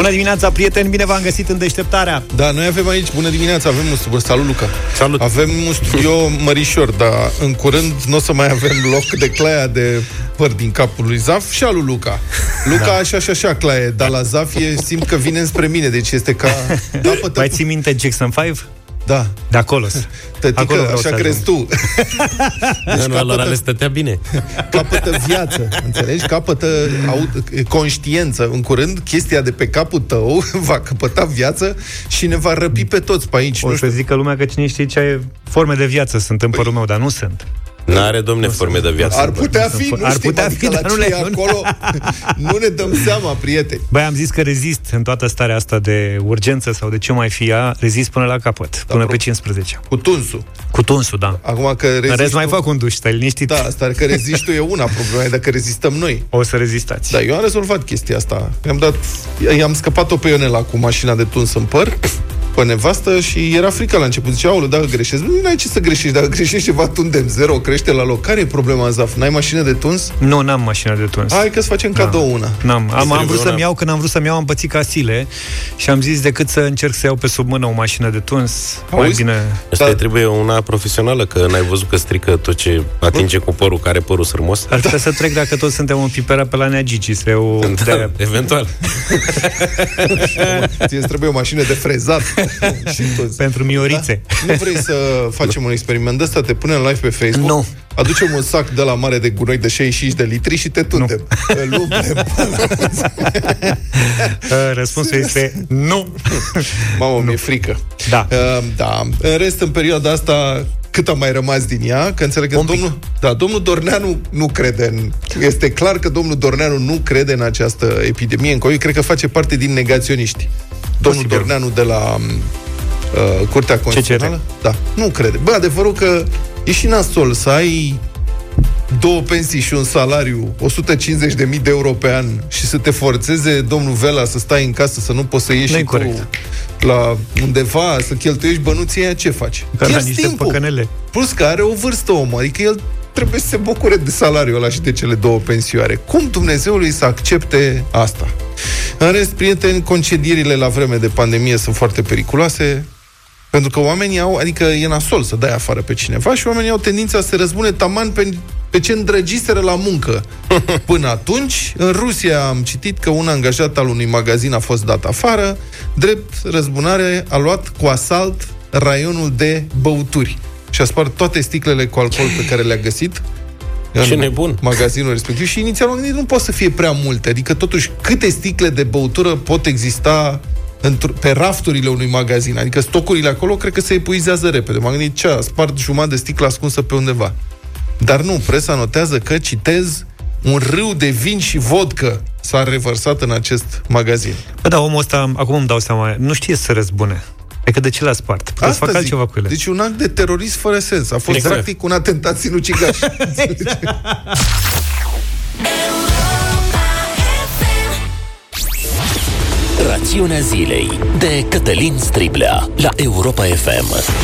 Bună dimineața, prieteni, bine v-am găsit în deșteptarea. Da, noi avem aici, bună dimineața, avem un studio, salut Luca. Salut. Avem un studio mărișor, dar în curând nu o să mai avem loc de claia de păr din capul lui Zaf și al lui Luca. Luca da. așa și așa claie, dar la Zaf e, simt că vine spre mine, deci este ca... Mai ții minte Jackson 5? Da. De acolo. Tătică, acolo așa crezi tu. deci nu, capătă, le stătea bine. Capătă viață, înțelegi? Capătă aut, conștiență. În curând, chestia de pe capul tău va căpăta viață și ne va răpi pe toți pe aici. O nu să știu. zică lumea că cine știe ce forme de viață sunt în părul meu, dar nu sunt. N-are, domne, forme de viață. Ar putea fi, nu ar știm, putea adică fi, la dar nu le acolo nu ne dăm seama, prieteni. Băi, am zis că rezist în toată starea asta de urgență sau de ce mai fi ea, rezist până la capăt, da, până pe 15. Cu tunsul. Cu tunsul, da. Acum că rezist rest mai fac un duș, stai liniștit. Da, asta că rezistul e una, problema e dacă rezistăm noi. O să rezistați. Da, eu am rezolvat chestia asta. I-am dat, i-am scăpat-o pe Ionela cu mașina de tuns în păr pe nevastă și era frică la început. Zicea, aoleu, dacă greșești, nu ai ce să greșești, dacă greșești ceva, tundem, zero, crește la loc. Care e problema, Zaf? N-ai mașină de tuns? Nu, n-am mașină de tuns. Hai că-ți facem da. cadou una. N-am. Am, am vrut să-mi iau, când am vrut să-mi iau, am pățit casile și am zis decât să încerc să iau pe sub mână o mașină de tuns, Auzi? mai bine... Asta da. trebuie una profesională, că n-ai văzut că strică tot ce atinge cu părul, care părul sărmos. Ar trebui să trec dacă toți suntem în pipera pe la Nea Gigi, să eu... Da, eventual. Ție trebuie o mașină de frezat și tot. Pentru miorițe. Da? Nu vrei să facem un experiment de ăsta? Te punem live pe Facebook? Nu. Aducem un sac de la mare de gunoi de 65 de litri și te tundem. Nu. Răspunsul este nu. Mamă, mi-e frică. Da. Uh, da. În rest, în perioada asta, cât a mai rămas din ea, că înțeleg că domnul, da, domnul Dorneanu nu crede în... Este clar că domnul Dorneanu nu crede în această epidemie, încă eu cred că face parte din negaționiști. Domnul Posibil. Dorneanu de la uh, Curtea Constituțională? Da, nu crede. Bă, adevărul că e și nasol să ai două pensii și un salariu, 150.000 de euro pe an și să te forțeze domnul Vela să stai în casă, să nu poți să ieși corect. la undeva, să cheltuiești bănuții aia, ce faci? Că niște timpul. păcănele. Plus că are o vârstă om, adică el trebuie să se bucure de salariul ăla și de cele două pensioare. Cum Dumnezeului să accepte asta? În rest, prieteni, concedierile la vreme de pandemie sunt foarte periculoase. Pentru că oamenii au, adică e nasol să dai afară pe cineva și oamenii au tendința să se răzbune taman pe, pe ce îndrăgiseră la muncă. Până atunci, în Rusia am citit că un angajat al unui magazin a fost dat afară, drept răzbunare a luat cu asalt raionul de băuturi și a spart toate sticlele cu alcool pe care le-a găsit ce nebun. magazinul respectiv și inițial am gândit nu pot să fie prea multe, adică totuși câte sticle de băutură pot exista pe rafturile unui magazin, adică stocurile acolo cred că se epuizează repede. M-am gândit ce, a spart jumătate de sticlă ascunsă pe undeva. Dar nu, presa notează că, citez, un râu de vin și vodcă s-a revărsat în acest magazin. Bă, da, omul ăsta, acum îmi dau seama, nu știe să răzbune. E că de ce l-a spart? Puteți să facă altceva cu ele. Deci un act de terorism fără sens. A fost exact. practic un atentat sinucigaș. exact. Rațiunea zilei de Cătălin Striblea la Europa FM.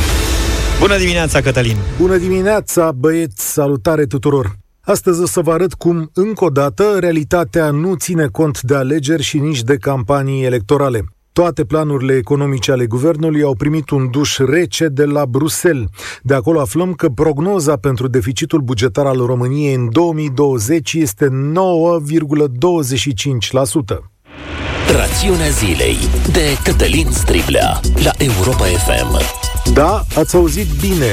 Bună dimineața, Cătălin! Bună dimineața, băieți! Salutare tuturor! Astăzi o să vă arăt cum, încă o dată, realitatea nu ține cont de alegeri și nici de campanii electorale. Toate planurile economice ale guvernului au primit un duș rece de la Bruxelles. De acolo aflăm că prognoza pentru deficitul bugetar al României în 2020 este 9,25%. Rațiunea zilei de Cătălin Striblea la Europa FM. Da, ați auzit bine,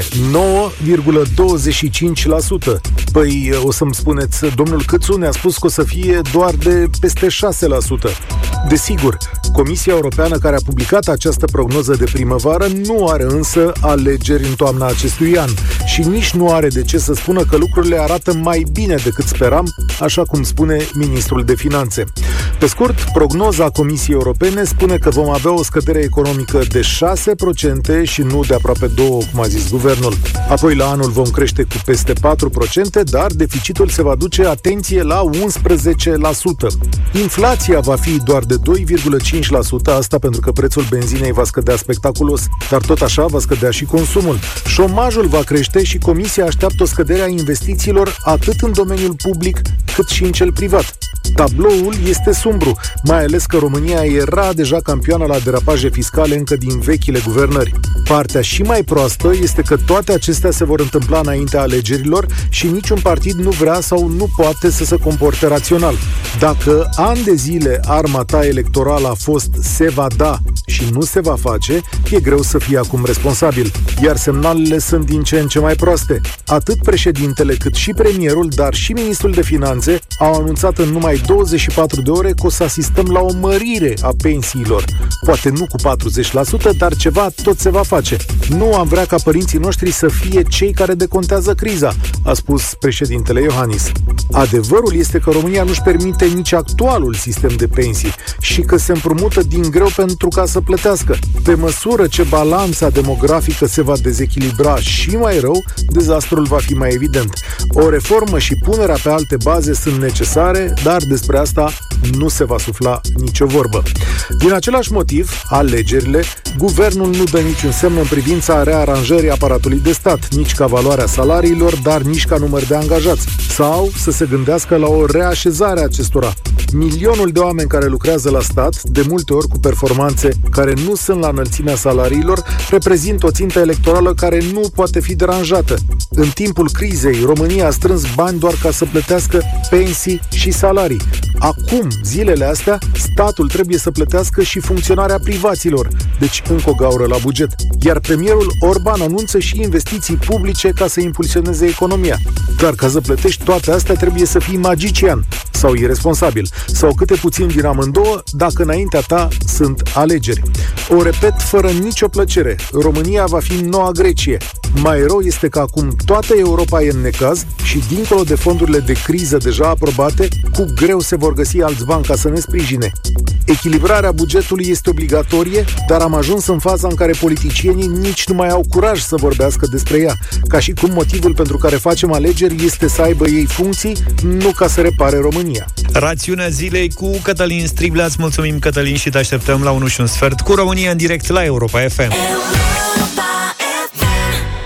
9,25%. Păi o să-mi spuneți, domnul Câțu ne-a spus că o să fie doar de peste 6%. Desigur, Comisia Europeană care a publicat această prognoză de primăvară nu are însă alegeri în toamna acestui an și nici nu are de ce să spună că lucrurile arată mai bine decât speram, așa cum spune ministrul de finanțe. Pe scurt, prognoza Comisiei Europene spune că vom avea o scădere economică de 6% și nu de aproape 2, cum a zis guvernul. Apoi la anul vom crește cu peste 4%, dar deficitul se va duce, atenție, la 11%. Inflația va fi doar de 2,5%, asta pentru că prețul benzinei va scădea spectaculos, dar tot așa va scădea și consumul. Șomajul va crește și Comisia așteaptă o scădere a investițiilor atât în domeniul public cât și în cel privat. Tabloul este sum sumbru, mai ales că România era deja campioană la derapaje fiscale încă din vechile guvernări. Partea și mai proastă este că toate acestea se vor întâmpla înaintea alegerilor și niciun partid nu vrea sau nu poate să se comporte rațional. Dacă ani de zile arma ta electorală a fost se va da și nu se va face, e greu să fie acum responsabil. Iar semnalele sunt din ce în ce mai proaste. Atât președintele cât și premierul, dar și ministrul de finanțe au anunțat în numai 24 de ore că o să asistăm la o mărire a pensiilor. Poate nu cu 40%, dar ceva tot se va face. Nu am vrea ca părinții noștri să fie cei care decontează criza, a spus președintele Iohannis. Adevărul este că România nu-și permite nici actualul sistem de pensii și că se împrumută din greu pentru ca să plătească. Pe măsură ce balanța demografică se va dezechilibra și mai rău, dezastrul va fi mai evident. O reformă și punerea pe alte baze sunt necesare, dar despre asta nu se va sufla nicio vorbă. Din același motiv, alegerile, guvernul nu dă niciun semn în privința rearanjării aparatului de stat, nici ca valoarea salariilor, dar nici ca număr de angajați, sau să se gândească la o reașezare a acestora. Milionul de oameni care lucrează la stat, de multe ori cu performanțe care nu sunt la înălțimea salariilor, reprezintă o țintă electorală care nu poate fi deranjată. În timpul crizei, România a strâns bani doar ca să plătească pensii și salarii. Acum, zilele astea, statul trebuie să plătească și funcționarea privaților, deci încă o gaură la buget. Iar premierul Orban anunță și investiții publice ca să impulsioneze economia. Dar ca să plătești toate astea trebuie să fii magician sau irresponsabil, sau câte puțin din amândouă, dacă înaintea ta sunt alegeri. O repet fără nicio plăcere, România va fi noua Grecie. Mai rău este că acum toată Europa e în necaz și dincolo de fondurile de criză deja aprobate, cu greu se vor găsi alți bani ca să ne sprijine. Echilibrarea bugetului este obligatorie, dar am ajuns în faza în care politicienii nici nu mai au curaj să vorbească despre ea, ca și cum motivul pentru care facem alegeri este să aibă ei funcții, nu ca să repare România. Rațiunea zilei cu Cătălin Striblea. Îți mulțumim, Cătălin, și te așteptăm la 1 și un sfert cu România în direct la Europa FM.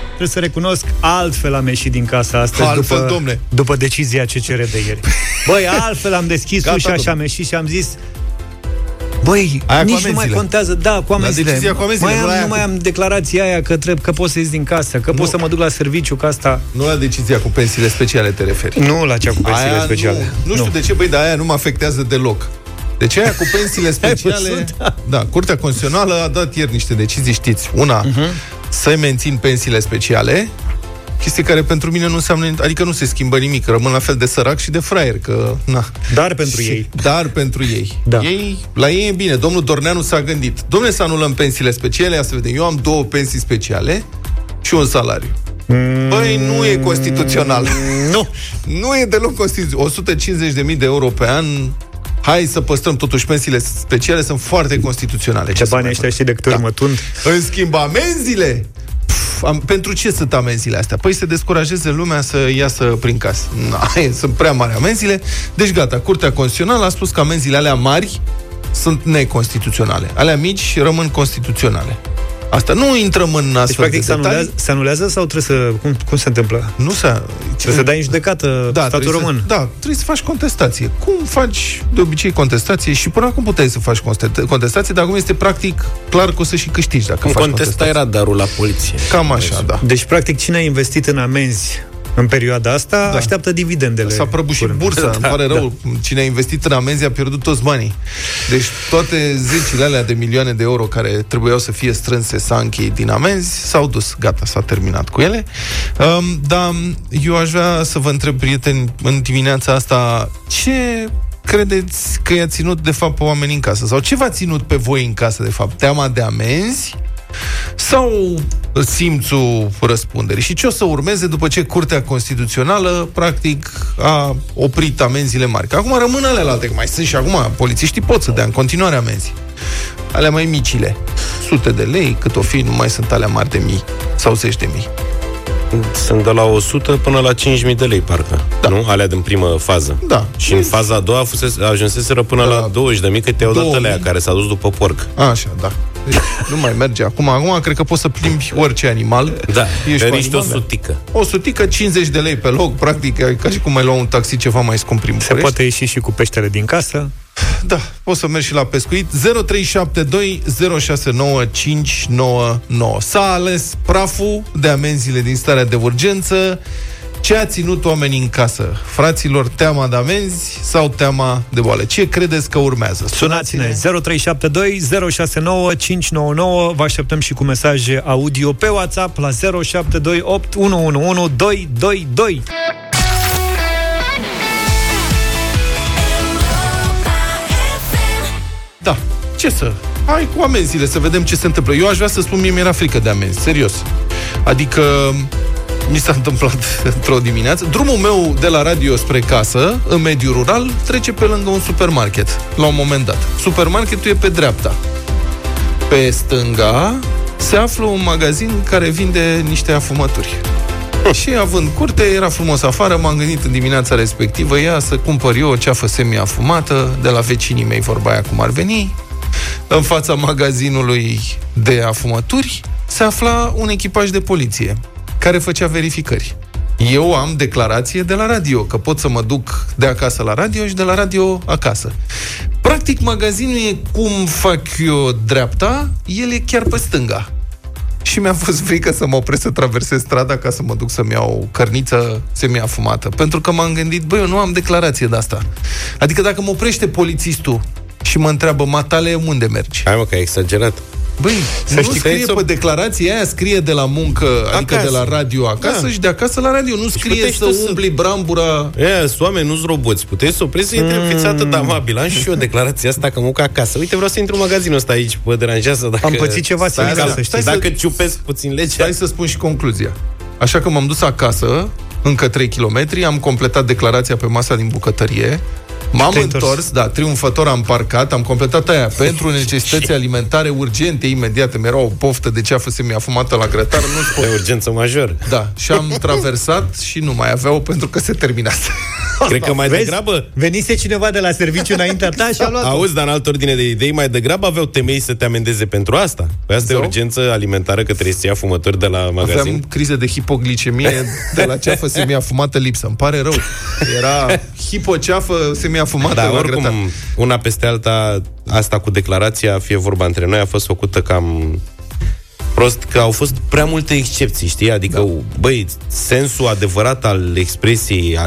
Trebuie să recunosc, altfel am ieșit din casa astăzi Altfel, după, domne. după decizia CCR de ieri. Băi, altfel am deschis Gata, ușa și domne. am ieșit și am zis Băi, Aia cu nici nu mai amenziile. contează, da, cu amenziile. decizia cu amenziile, mai nu am, la aia nu mai cu- am declarația aia că, trebuie, că pot să ies din casă, că pot să mă duc la serviciu, că asta... Nu la decizia cu pensiile speciale te referi. Nu la cea cu pensiile Aia speciale. Nu, nu știu de ce, băi, dar aia nu mă afectează deloc. Deci aia cu pensiile speciale... văzut? da, Curtea Constituțională a dat ieri niște decizii, știți. Una, Mhm. să mențin pensiile speciale, chestie care pentru mine nu înseamnă, adică nu se schimbă nimic, rămân la fel de sărac și de fraier, că, na. Dar pentru Și- ei. Dar pentru ei. Da. ei. La ei e bine. Domnul Dorneanu s-a gândit. Domnule, să anulăm pensiile speciale, ia să vedem. Eu am două pensii speciale și un salariu. Băi, nu e constituțional. Nu. Nu e deloc constituțional. 150.000 de euro pe an Hai să păstrăm totuși pensiile speciale, sunt foarte constituționale. Ce să bani mai ăștia facem? și de câte ori Da. mă tund. În schimb, amenziile Pf, am, pentru ce sunt amenziile astea? Păi să descurajeze lumea să iasă prin casă. Na, e, sunt prea mari amenziile. Deci gata, Curtea Constituțională a spus că amenziile alea mari sunt neconstituționale. Alea mici rămân constituționale. Asta nu intrăm în astfel Deci, practic, de se detalii. anulează, se anulează sau trebuie să... Cum, cum se întâmplă? Nu se... Trebuie să dai în judecată da, statul trebuie român. Să, da, trebuie să faci contestație. Cum faci de obicei contestație și până acum puteai să faci conste- contestație, dar acum este practic clar că o să și câștigi dacă Cum faci contesta contestație. era darul la poliție. Cam așa, da. Deci, practic, cine a investit în amenzi în perioada asta, Da. așteaptă dividendele. S-a prăbușit curând. bursa, îmi Da, pare da. rău. Cine a investit în amenzi a pierdut toți banii. Deci toate zecile alea de milioane de euro care trebuiau să fie strânse să închei din amenzi s-au dus. Gata, s-a terminat cu ele. Um, dar eu aș vrea să vă întreb, prieteni, în dimineața asta, ce credeți că i-a ținut de fapt pe oamenii în casă? Sau ce v-a ținut pe voi în casă, de fapt? Teama de amenzi? Sau simțul răspunderii. Și ce o să urmeze după ce Curtea Constituțională, practic, a oprit amenziile mari. Că acum rămân alea alte, că mai sunt și acum, polițiștii pot să dea în continuare amenzi. Alea mai micile, sute de lei, cât o fi, nu mai sunt alea mari de mii sau zeci de mii. Sunt de la 100 până la 5.000 de lei, parcă. Da. Nu? Alea din primă fază. Da. Și în faza a doua fusese, ajunseseră până Da. la 20 de mii, că te-au dat 2000. alea care s-a dus după porc. Așa, da. Deci, nu mai merge. Acum, acum cred că poți să plimbi orice animal. Da, Ești că cu nici o animale. sutică. O sutică, 50 de lei pe loc, practic, e ca și cum ai lua un taxi ceva mai scump prin Se poate ieși și cu peștele din casă. Da, poți să mergi și la pescuit. 0372 069 599. S-a ales praful de amenziile din starea de urgență. Ce a ținut oamenii în casă? Fraților, teama de amenzi sau teama de boală? Ce credeți că urmează? Sunați-ne 0372 069 599 Vă așteptăm și cu mesaje audio pe WhatsApp la 0728 111 222 Da, ce să... Hai cu amenziile, să vedem ce se întâmplă. Eu aș vrea să spun, mie mi-era frică de amenzi, serios. Adică mi s-a întâmplat într-o dimineață. Drumul meu de la radio spre casă, în mediul rural, trece pe lângă un supermarket, la un moment dat. Supermarketul e pe dreapta. Pe stânga se află un magazin care vinde niște afumături. Și având curte, era frumos afară, m-am gândit în dimineața respectivă, ia să cumpăr eu o ceafă semi-afumată de la vecinii mei, vorba aia cum ar veni. În fața magazinului de afumături se afla un echipaj de poliție care făcea verificări. Eu am declarație de la radio, că pot să mă duc de acasă la radio și de la radio acasă. Practic, magazinul e cum fac eu dreapta, el e chiar pe stânga. Și mi-a fost frică să mă opresc să traversez strada ca să mă duc să-mi iau cărniță semi-afumată. Pentru că m-am gândit, băi, eu nu am declarație de asta. Adică dacă mă oprește polițistul și mă întreabă, matale, unde mergi? Hai mă, că ai exagerat. Băi, să nu știi scrie pe declarație aia, scrie de la muncă, acasă. adică de la radio acasă da. și de acasă la radio. Nu deci scrie să umbli brambura... Ea, sunt oameni, nu-s roboți. Puteți să opriți să intre, mm. fiți atât de amabil. Am și eu declarația asta că mucă acasă. Uite, vreau să intru în magazinul ăsta aici, vă deranjează dacă... Am pățit ceva să acasă, știi? Dacă ciupesc puțin legea... Stai să spun și concluzia. Așa că m-am dus acasă, încă 3 km, am completat declarația pe masa din bucătărie, M-am întors, întors, da, triumfător am parcat, am completat aia pentru necesități alimentare urgente, imediat. Mi era o poftă de ceafă semi-afumată la grătar, nu spun. De urgență major. Da, și am traversat și nu mai aveau pentru că se terminase. Cred că mai Vezi? degrabă... Venise cineva de la serviciu înaintea ta și a luat Auzi, dar în altă ordine de idei, mai degrabă aveau temei să te amendeze pentru asta. Păi asta Zau? e urgență alimentară că trebuie să ia fumători de la magazin. Aveam crize de hipoglicemie de la ceafă semi-afumată lipsă. Îmi pare rău. Era hipoceafă semi-afumată da, la oricum, grătar. una peste alta, asta cu declarația, fie vorba între noi, a fost făcută cam prost că au fost prea multe excepții, știi? Adică, da. băi, sensul adevărat al expresiei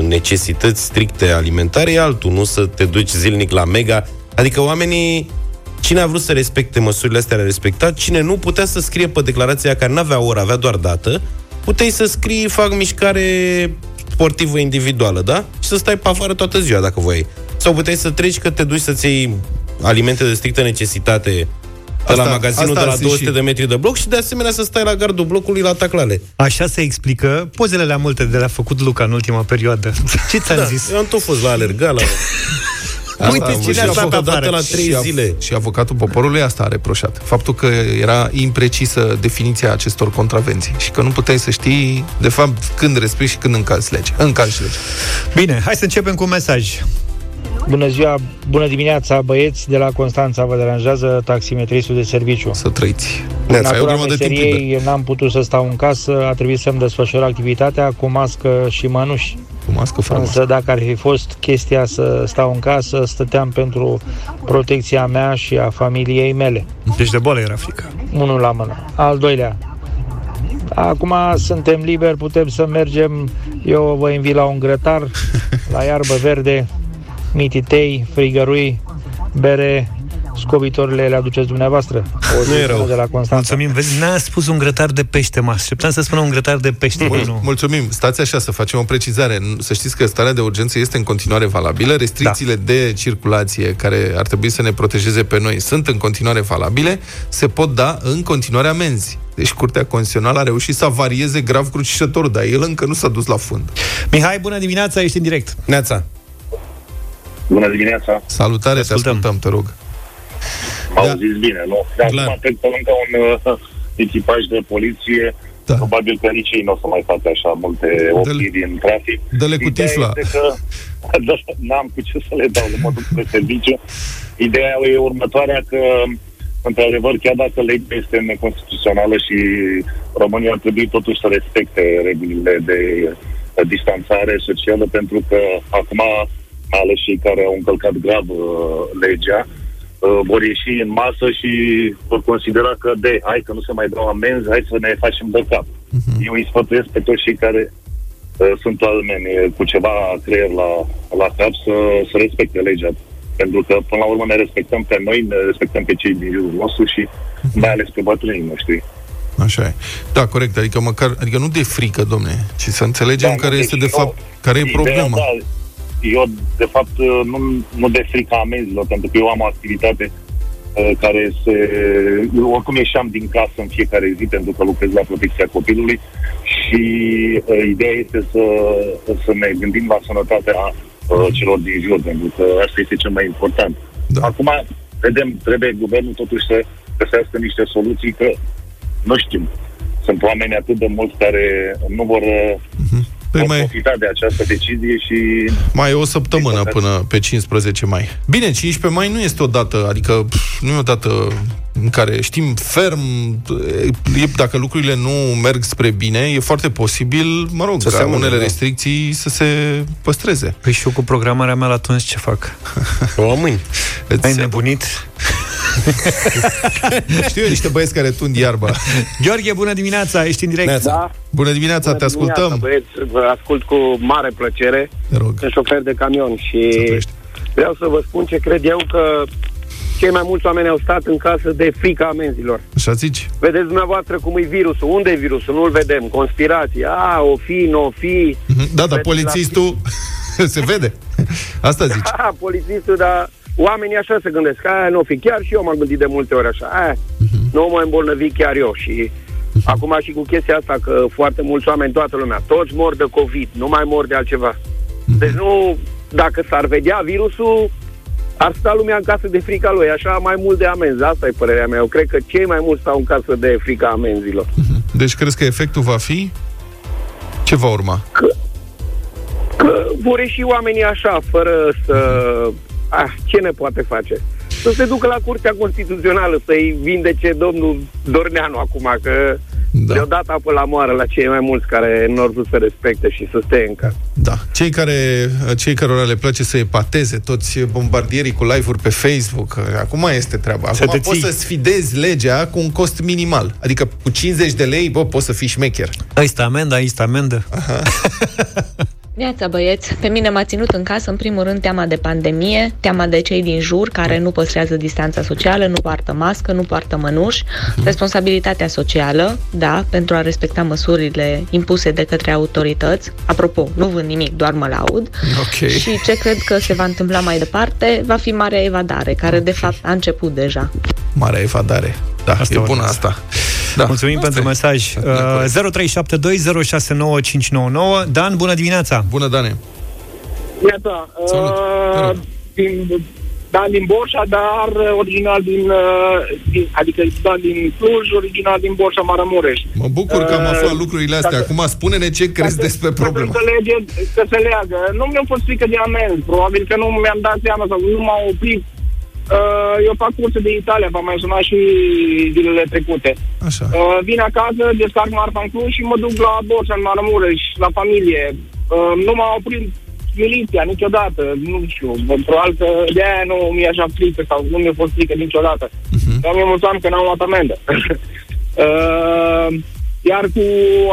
necesități stricte alimentare e altul, nu să te duci zilnic la mega. Adică oamenii Cine a vrut să respecte măsurile astea le-a respectat, cine nu putea să scrie pe declarația care nu avea oră, avea doar dată, puteai să scrii, fac mișcare sportivă individuală, da? Și să stai pe afară toată ziua dacă voi. Sau puteai să treci că te duci să-ți iei alimente de strictă necesitate de asta, la magazinul de la 200 și... de metri de bloc și de asemenea să stai la gardul blocului la taclale. Așa se explică pozele la multe de le-a făcut Luca în ultima perioadă. Ce ți-am da, zis? Eu am tot fost la alergat, la... Asta Uite cine a stat dată la trei și zile. Și avocatul poporului asta a reproșat. Faptul că era imprecisă definiția acestor contravenții și că nu puteai să știi, de fapt, când respecti și când încalci lege. Încalci lege. Bine, hai să începem cu un mesaj. Bună ziua, bună dimineața, băieți de la Constanța, vă deranjează taximetristul de serviciu. Să trăiți. În natura meseriei n-am putut să stau în casă, a trebuit să-mi desfășor activitatea cu mască și mănuși. Cu mască frumos. Însă dacă ar fi fost chestia să stau în casă, stăteam pentru protecția mea și a familiei mele. Deci de boală era frică. Unul la mână. Al doilea, Acum suntem liberi, putem să mergem. Eu vă invit la un grătar, la iarbă verde, mititei, frigărui, bere, scobitorile le aduceți dumneavoastră. O nu e rău. De la Constanța. Mulțumim. Vezi, n-a spus un grătar de pește, mă așteptam să spună un grătar de pește. Mul- nu. Mulțumim. Stați așa, să facem o precizare. Să știți că starea de urgență este în continuare valabilă. Restricțiile da. de circulație care ar trebui să ne protejeze pe noi sunt în continuare valabile. Se pot da în continuare amenzi. Deci Curtea Constituțională a reușit să varieze grav crucișătorul, dar el încă nu s-a dus la fund. Mihai, bună dimineața, ești în direct. Neața. Bună dimineața! Salutare, te ascultăm, te, ascultăm, te rog. M-au da. zis bine, nu? De acum trec pe lângă un uh, echipaj de poliție, da. probabil că nici ei nu o să mai facă așa multe opriri în trafic. Dă-le cu tifla. Că, da, n-am cu ce să le dau, le mă duc pe serviciu. Ideea e următoarea că într-adevăr, chiar dacă legea este neconstituțională și România ar trebui totuși să respecte regulile de distanțare socială, pentru că acum mai ales cei care au încălcat grav uh, legea, uh, vor ieși în masă și vor considera că de, hai că nu se mai dau amenzi, hai să ne facem de cap. Uh-huh. Eu îi sfătuiesc pe toți cei care uh, sunt oameni uh, cu ceva creier la, la cap să, să respecte legea. Pentru că, până la urmă, ne respectăm pe noi, ne respectăm pe cei din jurul nostru și mai ales pe bătrânii noștri. Așa e. Da, corect. Adică măcar, adică nu de frică, domne, ci să înțelegem Da, care deci este de eu- fapt, care e Ideea, problema. Da, eu, de fapt, nu, nu de frica amenzilor, pentru că eu am o activitate uh, care se... Eu oricum ieșeam din casă în fiecare zi pentru că lucrez la protecția copilului și uh, ideea este să, să ne gândim la sănătatea uh, celor din jur, pentru că asta este cel mai important. Da. Acum, vedem, trebuie guvernul totuși să găsească niște soluții, că nu știm. Sunt oameni atât de mulți care nu vor, uh, Păi vor mai, profita de această decizie și mai e o săptămână Din până pe 15 mai. Bine, 15 mai nu este o dată, adică pf, nu e o dată în care știm ferm, e, dacă lucrurile nu merg spre bine, e foarte posibil, mă rog, Să se ca amâne, unele da. restricții să se păstreze. Păi și eu cu programarea mea la atunci ce fac? O mâini. Ai Îți, nebunit? știu eu niște băieți care tund iarba. Gheorghe, bună dimineața, ești în direct. Neața. Da, Bună dimineața, bună te ascultăm. dimineața, băieți, vă ascult cu mare plăcere. Te rog, Sunt șofer de camion să și trăiești. vreau să vă spun ce cred eu că cei mai mulți oameni au stat în casă de frica amenzilor. Așa zici? Vedeți dumneavoastră cum e virusul. Unde e virusul? Nu-l vedem. Conspirație. A, o fi, nu o fi. Mhm. Da, dar Vedeți polițistul se vede. Asta zici. Ha, polițistul, dar oamenii așa se gândesc. Aia nu o fi. Chiar și eu m-am gândit de multe ori așa. Aia, nu mă îmbolnăvi chiar eu. Și acum și cu chestia asta că foarte mulți oameni, toată lumea, toți mor de COVID, nu mai mor de altceva. Deci nu, dacă s-ar vedea virusul, ar sta lumea în casă de frica lui, așa mai mult de amenzi. Asta e părerea mea. Eu cred că cei mai mulți stau în casă de frica amenzilor. Deci crezi că efectul va fi? Ce va urma? Că vor ieși oamenii așa, fără să... Ah, ce ne poate face? Să se ducă la Curtea Constituțională, să-i vindece domnul Dorneanu acum, că Da. da. le-au dat apă la moară la cei mai mulți care nu au vrut să respecte și să stea în casă. Da. Cei care, cei cărora le place să epateze, toți bombardierii cu live-uri pe Facebook, acum este treaba. Să Acum te poți ții. să sfidezi legea cu un cost minimal. Adică cu 50 de lei, bă, poți să fii șmecher. Aici este amendă, aici este amendă. Neața băieți, pe mine m-a ținut în casă în primul rând teama de pandemie, teama de cei din jur care nu păstrează distanța socială, nu poartă mască, nu poartă mănuși, responsabilitatea socială, da, pentru a respecta măsurile impuse de către autorități. Apropo, nu vând nimic, doar mă laud. Ok. Și ce cred că se va întâmpla mai departe va fi marea evadare, care de fapt a început deja. Marea evadare. Da, Asta asta e bună urmează. asta. Da. Mulțumim Asta pentru e. mesaj. Da, Uh, 0372069599. Dan, bună dimineața! Bună, Dane. Iată, Salut. Te rog. uh, din, Dan din Borșa, dar original din, uh, din adică Dan din Cluj, original din Borșa Maramureș. Mă bucur că am Uh, aflat lucrurile astea. dacă- Acum spune-ne ce crezi despre problemă. Să se, lege, să se leagă. Nu mi-a fost frică de amenzi. Probabil că nu mi-am dat seama sau nu m-au oprit. Uh, eu fac curse de Italia, v-am mai sunat și zilele trecute. Așa. Uh, vin acasă, descarc marfa în Cluj și mă duc la Borșa, în Maramureș, la familie. Uh, nu m-a oprit miliția niciodată, nu știu, probabil că de aia nu mi-e așa frică sau nu mi-a fost frică niciodată. Uh-huh. Dar mi-e mulțumim că n-am luat amendă. uh, iar cu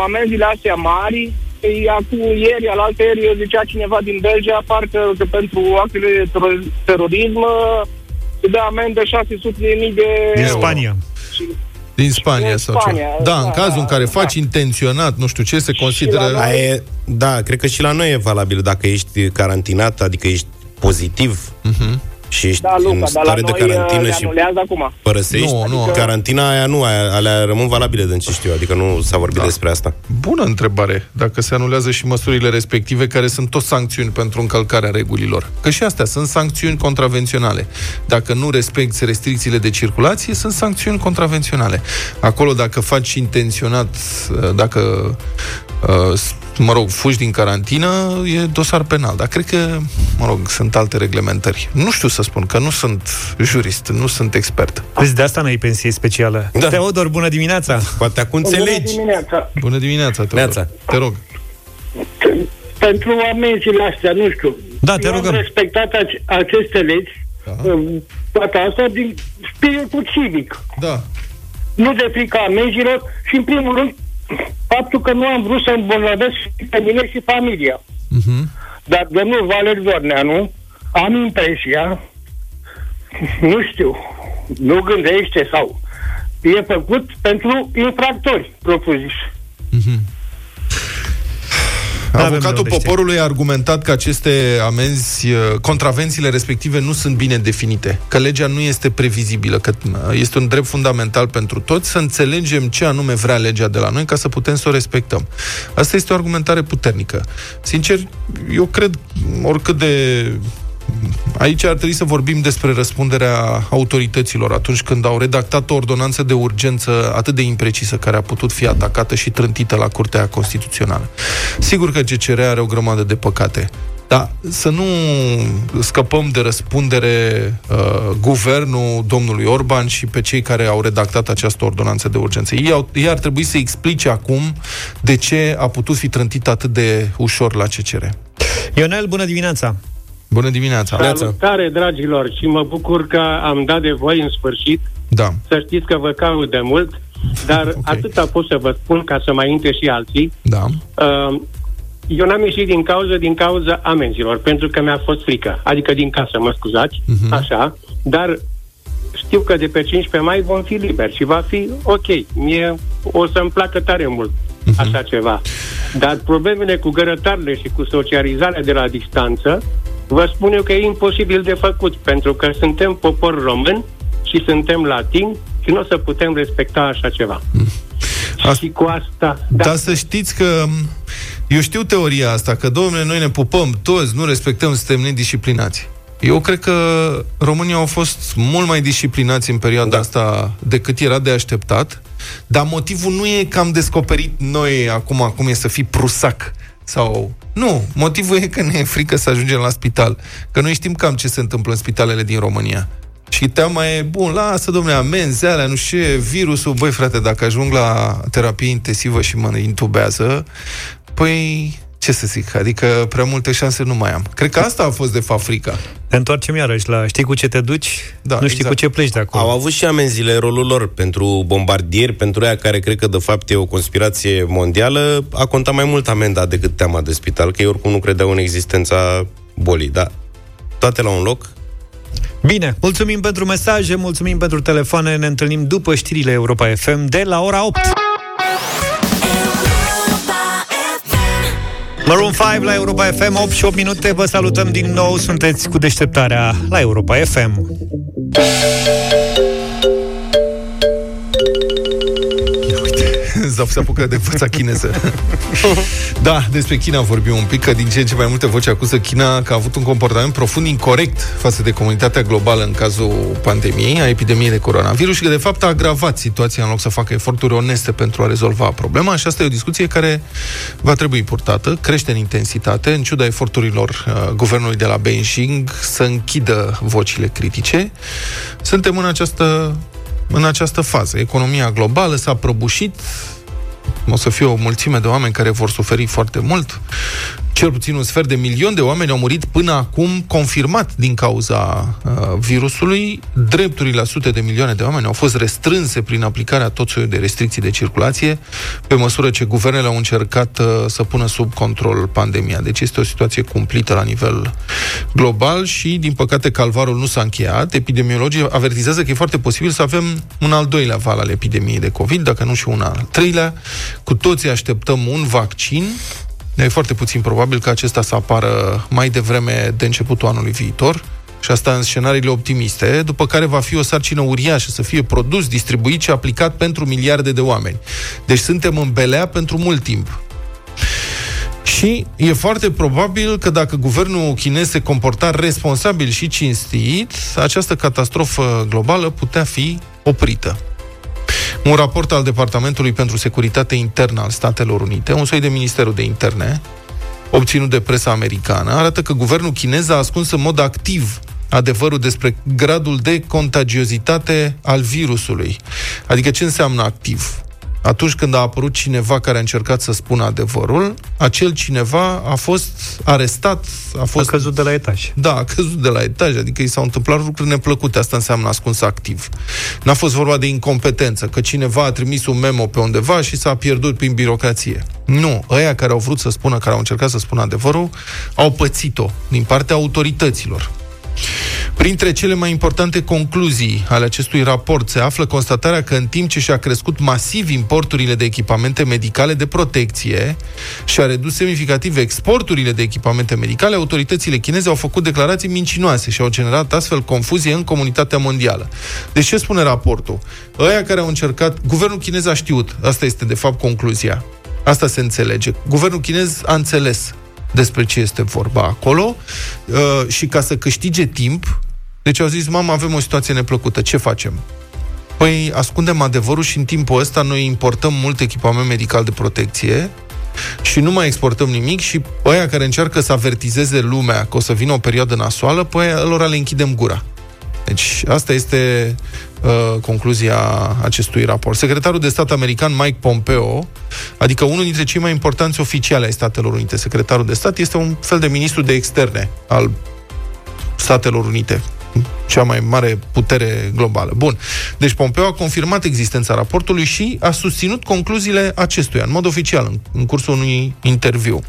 amenziile astea mari, ei, acum ieri, alaltă ieri, zicea cineva din Belgia, parcă că pentru actele de tero- terorism uh, se dă amendă 600 de mii de Din euro. Spania. Și Din Spania Din sau Spania, ce? Da, în da, cazul în care da. faci intenționat, nu știu ce, se consideră... la noi- Aia e, da, cred că și la noi e valabil dacă ești carantinat, adică ești pozitiv și ești Da, în Luca, dar la stare de noi uh, carantină le și anulează acum. părăsești, Nu, nu. carantina aia nu, aia, alea rămân valabile din ce știu, eu, adică nu s-a vorbit Da. despre asta. Bună întrebare. Dacă se anulează și măsurile respective, care sunt tot sancțiuni pentru încălcarea regulilor. Că și astea sunt sancțiuni contravenționale. Dacă nu respecti restricțiile de circulație, sunt sancțiuni contravenționale. Acolo, dacă faci intenționat, dacă, uh, mă rog, fugi din carantină, e dosar penal. Dar cred că, mă rog, sunt alte reglementări. Nu știu să spun, că nu sunt jurist, nu sunt expert. Vezi, de asta n-ai pensie specială. Da. Teodor, bună dimineața! Poate acum înțelegi. Bună dimineața. Bună dimineața, te Neața. Te rog. pentru amenziile astea, nu știu. Da, te Eu rugăm. am respectat ace- aceste legi, Da. uh, toate astea, din spiritul civic. Da. Nu de frica amenzilor și, în primul rând, faptul că nu am vrut să îmbolnăvesc și pe mine și familia. Mhm. Dar domnul Valer Dorneanu, am impresia, nu știu, nu gândește sau e făcut pentru infractori, propriu-zis. N-avem Avocatul de unde știi. poporului a argumentat că aceste amenzi, uh, contravențiile respective nu sunt bine definite, că legea nu este previzibilă, că uh, este un drept fundamental pentru toți să înțelegem ce anume vrea legea de la noi ca să putem să o respectăm. Asta este o argumentare puternică. Sincer, eu cred, oricât de Aici ar trebui să vorbim despre răspunderea autorităților atunci când au redactat o ordonanță de urgență atât de imprecisă, care a putut fi atacată și trântită la Curtea Constituțională. Sigur că CCR are o grămadă de păcate, dar să nu scăpăm de răspundere uh, guvernul domnului Orban și pe cei care au redactat această ordonanță de urgență. Ei, au, ei ar trebui să explice acum de ce a putut fi trântit atât de ușor la CCR. Ionel, bună dimineața! Bună dimineața! Salutare, dragilor, și mă bucur că am dat de voi în sfârșit. Da. Să știți că vă caut de mult, dar okay. atâta pot să vă spun ca să mai intre și alții. Da. Uh, eu n-am ieșit din cauză, din cauza amenzilor, pentru că mi-a fost frică. Adică din casă, mă scuzați, Mhm. uh-huh. așa. Dar știu că de pe 15 mai vom fi liberi și va fi ok. Mie o să-mi placă tare mult uh-huh. așa ceva. Dar problemele cu gărătarele și cu socializarea de la distanță, vă spun eu că e imposibil de făcut, pentru că suntem popor român și suntem latini și nu o să putem respecta așa ceva. Asta... Și cu asta... Da. Dar să știți că eu știu teoria asta, că, domnule, noi ne pupăm toți, nu respectăm, suntem nedisciplinați. Eu cred că românii au fost mult mai disciplinați în perioada da. asta decât era de așteptat, dar motivul nu e că am descoperit noi acum, acum e să fii prusac sau... Nu, motivul e că ne e frică să ajungem la spital. Că noi știm cam ce se întâmplă în spitalele din România. Și teama e, bun, lasă, domnule, amenzi alea, nu știu ce, virusul, băi, frate, dacă ajung la terapie intensivă și mă intubează, păi, ce să zic, adică prea multe șanse nu mai am. Cred că asta a fost, de fapt, frica. Ne întoarcem iarăși la știi cu ce te duci, da, nu știi exact. cu ce pleci de acolo. Au avut și amenziile rolul lor pentru bombardieri, pentru aia care cred că de fapt e o conspirație mondială, a contat mai mult amenda decât teama de spital, că ei oricum nu credeau în existența bolii, da. Toate la un loc, Bine, mulțumim pentru mesaje, mulțumim pentru telefoane, ne întâlnim după știrile Europa FM de la ora 8. Maroon 5 la Europa FM, 8 și 8 minute, vă salutăm din nou, sunteți cu deșteptarea la Europa FM. Zaf se apucă de fața chineză. da, despre China vorbim un pic, că din ce în ce mai multe voci acuză China că a avut un comportament profund incorrect față de comunitatea globală în cazul pandemiei, a epidemiei de coronavirus și că de fapt a agravat situația în loc să facă eforturi oneste pentru a rezolva problema și asta e o discuție care va trebui purtată, crește în intensitate, în ciuda eforturilor uh, guvernului de la Beijing să închidă vocile critice. Suntem în această în această fază. Economia globală s-a prăbușit, o să fie o mulțime de oameni care vor suferi foarte mult. Cel puțin un sfert de milion de oameni au murit până acum confirmat din cauza uh, virusului. Drepturile la sute de milioane de oameni au fost restrânse prin aplicarea tot soiul de restricții de circulație, pe măsură ce guvernele au încercat uh, să pună sub control pandemia. Deci este o situație cumplită la nivel global și, din păcate, calvarul nu s-a încheiat. Epidemiologii avertizează că e foarte posibil să avem un al doilea val al epidemiei de COVID, dacă nu și un al treilea. Cu toții așteptăm un vaccin e foarte puțin probabil că acesta să apară mai devreme de începutul anului viitor, și asta în scenariile optimiste, după care va fi o sarcină uriașă să fie produs, distribuit și aplicat pentru miliarde de oameni. Deci suntem în belea pentru mult timp. Și e foarte probabil că dacă guvernul chinez se comporta responsabil și cinstit, această catastrofă globală putea fi oprită. Un raport al Departamentului pentru Securitate Internă al Statelor Unite, un soi de Ministerul de Interne, obținut de presa americană, arată că guvernul chinez a ascuns în mod activ adevărul despre gradul de contagiozitate al virusului. Adică ce înseamnă activ? Atunci când a apărut cineva care a încercat să spună adevărul, acel cineva a fost arestat, a fost... A căzut de la etaj. Da, a căzut de la etaj, adică i s-au întâmplat lucruri neplăcute, asta înseamnă ascuns activ. N-a fost vorba de incompetență, că cineva a trimis un memo pe undeva și s-a pierdut prin birocrație. Nu, ăia care au vrut să spună, care au încercat să spună adevărul, au pățit-o din partea autorităților. Printre cele mai importante concluzii ale acestui raport se află constatarea că în timp ce și-a crescut masiv importurile de echipamente medicale de protecție și a redus semnificativ exporturile de echipamente medicale, autoritățile chineze au făcut declarații mincinoase și au generat astfel confuzie în comunitatea mondială. Deci ce spune raportul? Ăia care au încercat, guvernul chinez a știut, asta este de fapt concluzia. Asta se înțelege. Guvernul chinez a înțeles despre ce este vorba acolo uh, și ca să câștige timp, deci au zis, mamă, avem o situație neplăcută, ce facem? Păi ascundem adevărul și în timpul ăsta noi importăm mult echipament medical de protecție și nu mai exportăm nimic și ăia care încearcă să avertizeze lumea că o să vină o perioadă nasoală, păi lor le închidem gura. Deci asta este uh, concluzia acestui raport. Secretarul de stat american Mike Pompeo, adică unul dintre cei mai importanți oficiali ai Statelor Unite, secretarul de stat, este un fel de ministru de externe al Statelor Unite cea mai mare putere globală. Bun. Deci Pompeo a confirmat existența raportului și a susținut concluziile acestuia, în mod oficial, în, în cursul unui interviu.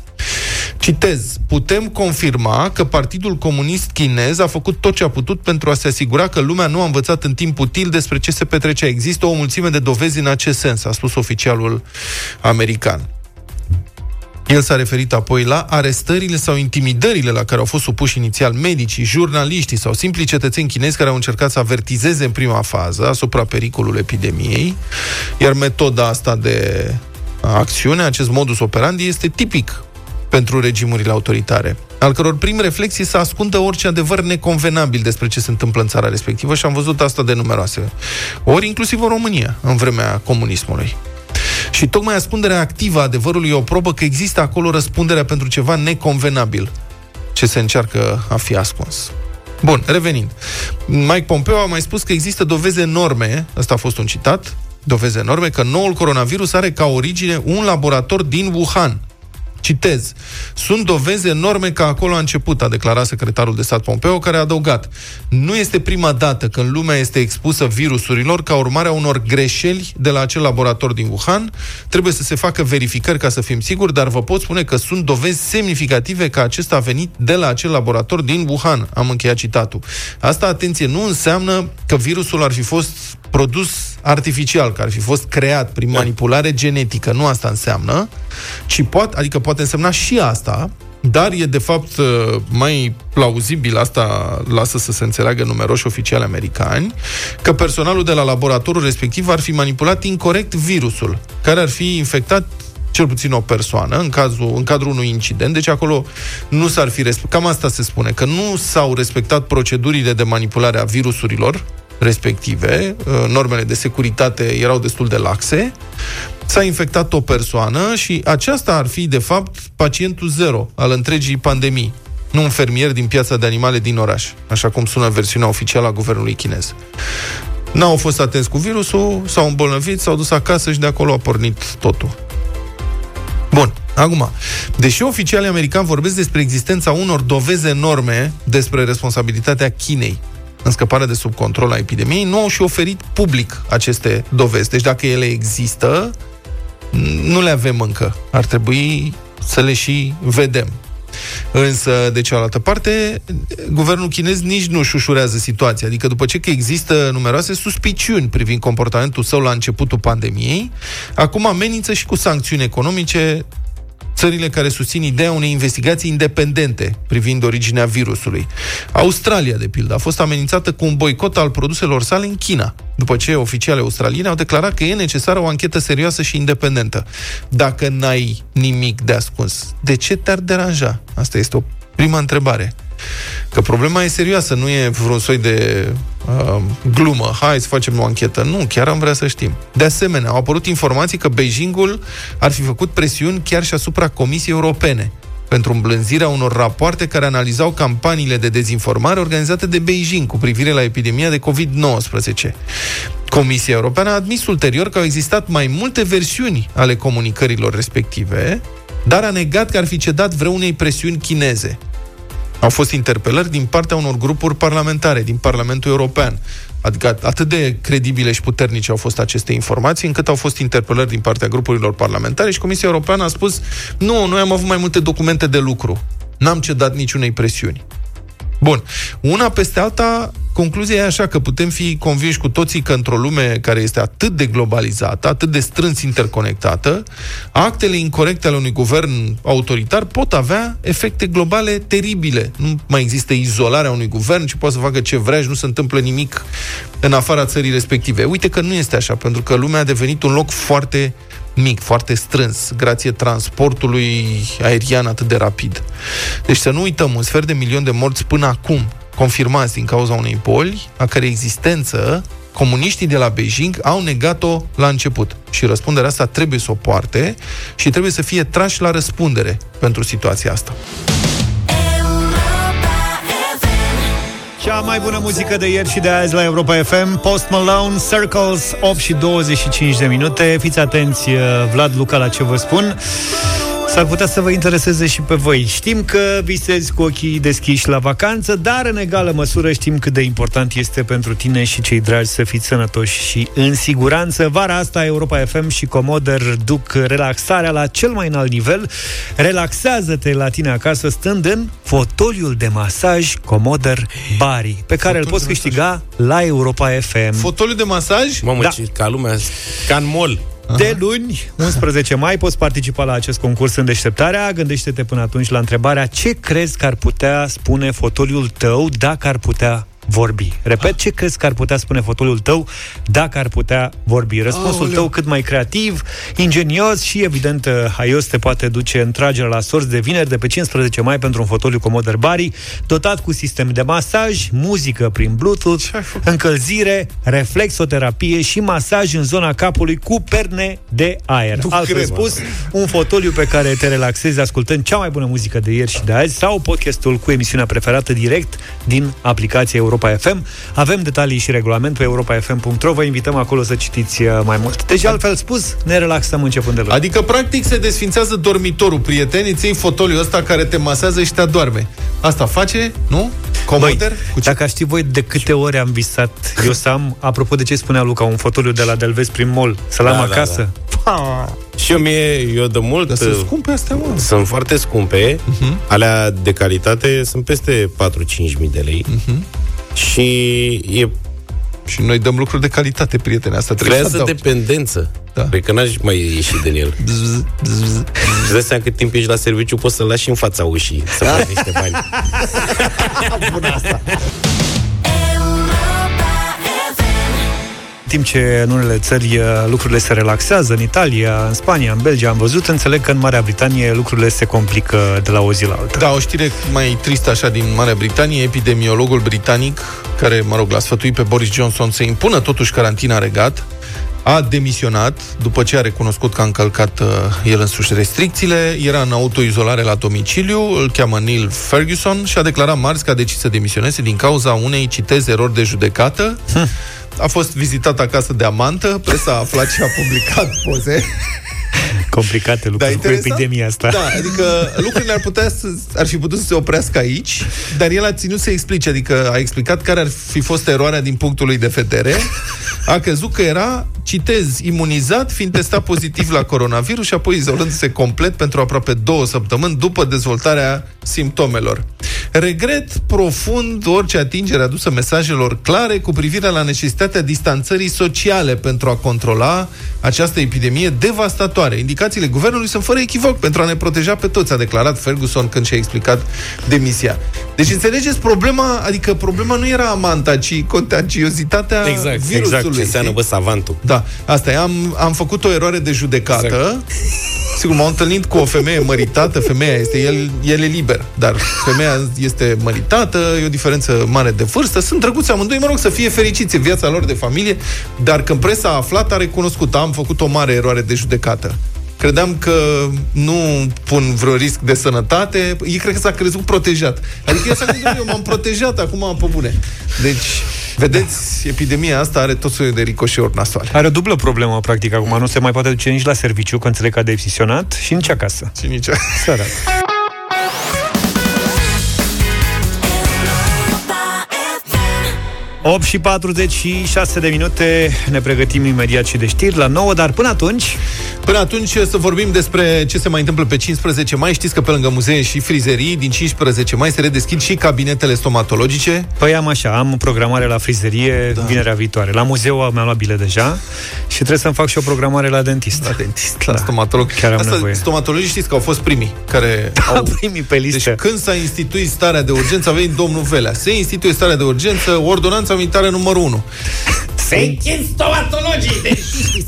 Citez, putem confirma că Partidul Comunist Chinez a făcut tot ce a putut pentru a se asigura că lumea nu a învățat în timp util despre ce se petrecea. Există o mulțime de dovezi în acest sens, a spus oficialul american. El s-a referit apoi la arestările sau intimidările la care au fost supuși inițial medicii, jurnaliștii sau simpli cetățeni chinezi care au încercat să avertizeze în prima fază asupra pericolului epidemiei, iar metoda asta de acțiune, acest modus operandi, este tipic pentru regimurile autoritare, al căror prim reflex să ascundă orice adevăr neconvenabil despre ce se întâmplă în țara respectivă și am văzut asta de numeroase ori, inclusiv în România, în vremea comunismului. Și tocmai ascunderea activă a adevărului e o probă că există acolo răspunderea pentru ceva neconvenabil ce se încearcă a fi ascuns. Bun, revenind. Mike Pompeo a mai spus că există doveze enorme, ăsta a fost un citat, doveze enorme, că noul coronavirus are ca origine un laborator din Wuhan, Citez. Sunt doveze enorme că acolo a început, a declarat secretarul de stat Pompeo, care a adăugat. Nu este prima dată când lumea este expusă virusurilor ca urmare a unor greșeli de la acel laborator din Wuhan. Trebuie să se facă verificări ca să fim siguri, dar vă pot spune că sunt dovezi semnificative că acesta a venit de la acel laborator din Wuhan. Am încheiat citatul. Asta, atenție, nu înseamnă că virusul ar fi fost produs artificial, care ar fi fost creat prin da. manipulare genetică. Nu asta înseamnă, ci poate, adică poate însemna și asta, dar e de fapt uh, mai plauzibil, asta lasă să se înțeleagă numeroși oficiali americani, că personalul de la laboratorul respectiv ar fi manipulat incorrect virusul, care ar fi infectat cel puțin o persoană, în, cazul, în cadrul unui incident, deci acolo nu s-ar fi respectat, cam asta se spune, că nu s-au respectat procedurile de manipulare a virusurilor, respective, uh, normele de securitate erau destul de laxe, s-a infectat o persoană și aceasta ar fi, de fapt, pacientul zero al întregii pandemii, nu un fermier din piața de animale din oraș, așa cum sună versiunea oficială a guvernului chinez. N-au fost atenți cu virusul, s-au îmbolnăvit, s-au dus acasă și de acolo a pornit totul. Bun, acum, deși oficialii americani vorbesc despre existența unor doveze enorme despre responsabilitatea Chinei în scăparea de sub control a epidemiei, nu au și oferit public aceste dovezi. Deci dacă ele există, nu le avem încă. Ar trebui să le și vedem. Însă, de cealaltă parte, guvernul chinez nici nu șușurează situația. Adică după ce că există numeroase suspiciuni privind comportamentul său la începutul pandemiei, acum amenință și cu sancțiuni economice țările care susțin ideea unei investigații independente privind originea virusului. Australia, de pildă, a fost amenințată cu un boicot al produselor sale în China, după ce oficiale australiene au declarat că e necesară o anchetă serioasă și independentă. Dacă n-ai nimic de ascuns, de ce te-ar deranja? Asta este o prima întrebare. Că problema e serioasă, nu e vreun soi de uh, glumă. Hai să facem o anchetă. Nu, chiar am vrea să știm. De asemenea, au apărut informații că Beijingul ar fi făcut presiuni chiar și asupra Comisiei Europene pentru îmblânzirea unor rapoarte care analizau campaniile de dezinformare organizate de Beijing cu privire la epidemia de COVID-19. Comisia Europeană a admis ulterior că au existat mai multe versiuni ale comunicărilor respective, dar a negat că ar fi cedat vreunei presiuni chineze. Au fost interpelări din partea unor grupuri parlamentare, din Parlamentul European. Adică atât de credibile și puternice au fost aceste informații, încât au fost interpelări din partea grupurilor parlamentare și Comisia Europeană a spus nu, noi am avut mai multe documente de lucru. N-am cedat niciunei presiuni. Bun. Una peste alta, concluzia e așa că putem fi convinși cu toții că într-o lume care este atât de globalizată, atât de strâns interconectată, actele incorrecte ale unui guvern autoritar pot avea efecte globale teribile. Nu mai există izolarea unui guvern, ci poate să facă ce vrea și nu se întâmplă nimic în afara țării respective. Uite că nu este așa, pentru că lumea a devenit un loc foarte mic, foarte strâns, grație transportului aerian atât de rapid. Deci să nu uităm, un sfert de milion de morți până acum, confirmați din cauza unei boli, a cărei existență comuniștii de la Beijing au negat-o la început. Și răspunderea asta trebuie să o poarte și trebuie să fie trași la răspundere pentru situația asta. Cea mai bună muzică de ieri și de azi la Europa FM Post Malone, Circles, 8 și 25 de minute. Fiți atenți, Vlad Luca, la ce vă spun S-ar putea să vă intereseze și pe voi. Știm că visezi cu ochii deschiși la vacanță, dar în egală măsură știm cât de important este pentru tine și cei dragi să fiți sănătoși și în siguranță. Vara asta Europa FM și Comoder duc relaxarea la cel mai înalt nivel. Relaxează-te la tine acasă stând în fotoliul de masaj Comoder Bari, pe care Fotoliul îl poți câștiga la Europa FM. Fotoliul de masaj? Mamă, da. ce, ca lumea, ca în mall. Aha. De luni, 11 mai, poți participa la acest concurs în deșteptarea. Gândește-te până atunci la întrebarea ce crezi că ar putea spune fotoliul tău dacă ar putea vorbi. Repet, ce crezi că ar putea spune fotoliul tău dacă ar putea vorbi? Răspunsul Aoleu. tău cât mai creativ, ingenios și, evident, haios te poate duce în tragerea la sorți de vineri de pe 15 mai pentru un fotoliu Commodore Bari, dotat cu sistem de masaj, muzică prin Bluetooth, încălzire, reflexoterapie și masaj în zona capului cu perne de aer. Nu Altfel cred, spus, un fotoliu pe care te relaxezi ascultând cea mai bună muzică de ieri și de azi sau podcastul cu emisiunea preferată direct din aplicația Europa Europa FM. Avem detalii și regulament pe europafm.ro. Vă invităm acolo să citiți uh, mai mult. Deci, altfel spus, ne relaxăm începând de luni. Adică, practic, se desfințează dormitorul, prieteni, îți iei fotoliul ăsta care te masează și te adorme. Asta face, nu? Comoder? Băi, dacă știi voi de câte ori am visat eu să am, apropo de ce spunea Luca, un fotoliu de la Delvez prin mall, să-l am da, acasă. Da, da. Și eu mie, eu de mult... Dar sunt scumpe astea, mă. Sunt foarte scumpe. Uh-huh. Alea de calitate sunt peste 4-5 mii de lei. Uh-huh. Și e și noi dăm lucruri de calitate, prietene. Asta trebuie Creează să dependență. Da. Cred că n-aș mai ieși din el. Și dai seama cât timp ești la serviciu, poți să-l lași în fața ușii să faci niște bani. Bună asta! Timp ce în unele țări uh, lucrurile se relaxează, în Italia, în Spania, în Belgia, am văzut, înțeleg că în Marea Britanie lucrurile se complică de la o zi la alta. Da, o știre mai tristă așa din Marea Britanie, epidemiologul britanic, care, mă rog, l-a sfătuit pe Boris Johnson să impună totuși carantina regat, a demisionat după ce a recunoscut că a încălcat uh, el însuși restricțiile, era în autoizolare la domiciliu, îl cheamă Neil Ferguson și a declarat marți că a decis să demisioneze din cauza unei, citez, erori de judecată. Hm a fost vizitat acasă de amantă, presa a aflat și a publicat poze. Complicate lucruri da, cu epidemia asta. Da, adică lucrurile ar, putea să, ar fi putut să se oprească aici, dar el a ținut să explice, adică a explicat care ar fi fost eroarea din punctul lui de vedere. A crezut că era, citez, imunizat, fiind testat pozitiv la coronavirus și apoi izolându-se complet pentru aproape două săptămâni după dezvoltarea simptomelor. Regret profund orice atingere adusă mesajelor clare cu privire la necesitatea distanțării sociale pentru a controla această epidemie devastatoare. Indicațiile guvernului sunt fără echivoc pentru a ne proteja pe toți, a declarat Ferguson când și-a explicat demisia. Deci înțelegeți problema, adică problema nu era amanta, ci contagiozitatea exact, virusului. Exact, ce înseamnă bă savantul. Da, asta e. Am, am făcut o eroare de judecată. Exact. Sigur, m-am întâlnit cu o femeie măritată, femeia este, el, el e liber, dar femeia este măritată, e o diferență mare de vârstă, sunt drăguți amândoi, mă rog, să fie fericiți în viața lor de familie, dar când presa a aflat, a recunoscut, am făcut o mare eroare de judecată credeam că nu pun vreun risc de sănătate, ei cred că s-a crezut protejat. Adică el s-a gândit, eu m-am protejat acum pe bune. Deci, vedeți, epidemia asta are tot soiul de ricoșeuri nasoale. Are o dublă problemă, practic, acum. Nu se mai poate duce nici la serviciu, că înțeleg că a deficisionat, și nici acasă. Și nici Sărat. 8 și 46 de minute Ne pregătim imediat și de știri la 9 Dar până atunci Până atunci să vorbim despre ce se mai întâmplă pe 15 mai. Știți că pe lângă muzee și frizerii, din 15 mai se redeschid și cabinetele stomatologice. Păi am așa, am programare la frizerie da. vinerea viitoare. La muzeu mi-am luat bile deja și trebuie să-mi fac și o programare la dentist. La dentist, la da. stomatolog. Chiar am Asta, nevoie. stomatologii știți că au fost primii care Da, au... primii pe listă. Deci când s-a instituit starea de urgență, a venit domnul Velea. Se instituie starea de urgență, ordonanța militară numărul 1. Se închid stomatologii, deci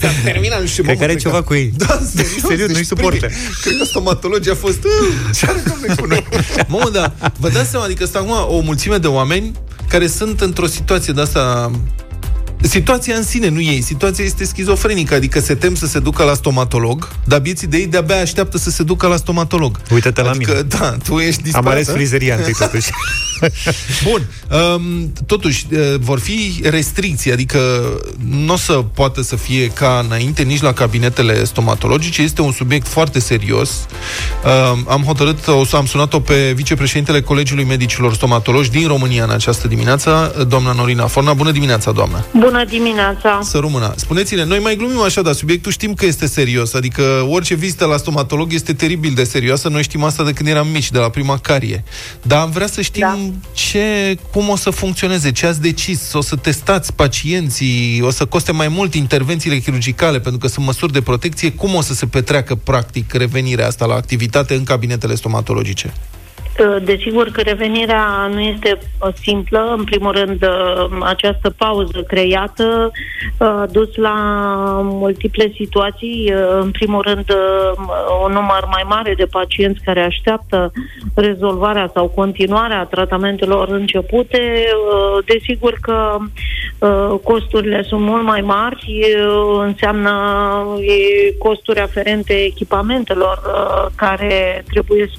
s-a terminat. Nu știu, Cred mă, că are cred ceva cu ei. Da, serios, Serios, deci nu-i suportă. primii. Cred că stomatologii a fost... "Uh, Ce are domnule cu noi? Mă, da, vă dați seama, adică sunt acum o mulțime de oameni care sunt într-o situație de asta Situația în sine, nu ei. Situația este schizofrenică, adică se tem să se ducă la stomatolog, dar bieții de ei de-abia așteaptă să se ducă la stomatolog. Uite-te la adică, mine. da, tu ești disperat. Am ales a? frizeria întâi totuși. Bun. Um, totuși, uh, vor fi restricții, adică nu o să poată să fie ca înainte nici la cabinetele stomatologice. Este un subiect foarte serios. Um, am hotărât, o să am sunat-o pe vicepreședintele Colegiului Medicilor Stomatologi din România în această dimineață, doamna Norina Forna. Bună dimineața, doamna! Bună dimineața! Să rămână. Spuneți-ne, noi mai glumim așa, dar subiectul știm că este serios. Adică orice vizită la stomatolog este teribil de serioasă. Noi știm asta de când eram mici, de la prima carie. Dar am vrea să știm da. ce, cum o să funcționeze, ce ați decis. O să testați pacienții, o să coste mai mult intervențiile chirurgicale, pentru că sunt măsuri de protecție. Cum o să se petreacă, practic, revenirea asta la activitate în cabinetele stomatologice? Desigur că revenirea nu este uh, simplă. În primul rând, uh, această pauză creată a dus la multiple situații. Uh, În primul rând, un număr mai mare de pacienți care așteaptă rezolvarea sau continuarea tratamentelor începute. Desigur că costurile sunt mult mai mari, înseamnă costuri aferente echipamentelor care trebuie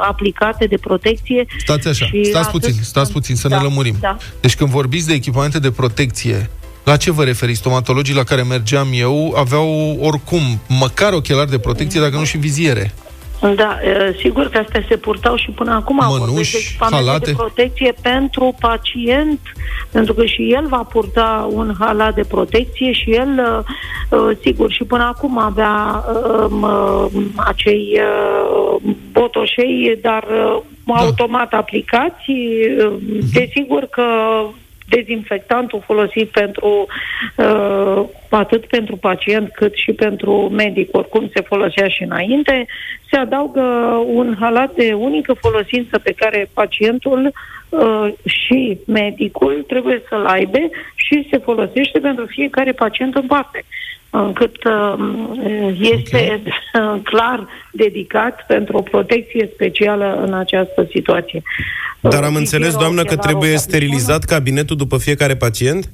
aplicate de protecție. Stați așa, și stați atât- puțin, stați puțin, să da, ne lămurim. Da. Deci când vorbiți de echipamente de protecție, la ce vă referiți? Stomatologii la care mergeam eu aveau oricum măcar ochelari de protecție, dacă nu și viziere. Da, e, sigur că astea se purtau și până acum. Mănuși, Vorbesc de echipamente halate. de protecție pentru pacient, pentru că și el va purta un halat de protecție și el, uh, uh, sigur, și până acum avea um, uh, acei uh, botoșei, dar uh, automat aplicați. Uh, Desigur că dezinfectantul folosit pentru uh, atât pentru pacient cât și pentru medic, oricum se folosea și înainte, se adaugă un halat de unică folosință pe care pacientul uh, și medicul trebuie să-l aibă și se folosește pentru fiecare pacient în parte încât uh, este okay. clar dedicat pentru o protecție specială în această situație. Dar am Uh, înțeles, vizierul doamnă, că ochelară trebuie obligatoriu. sterilizat cabinetul după fiecare pacient?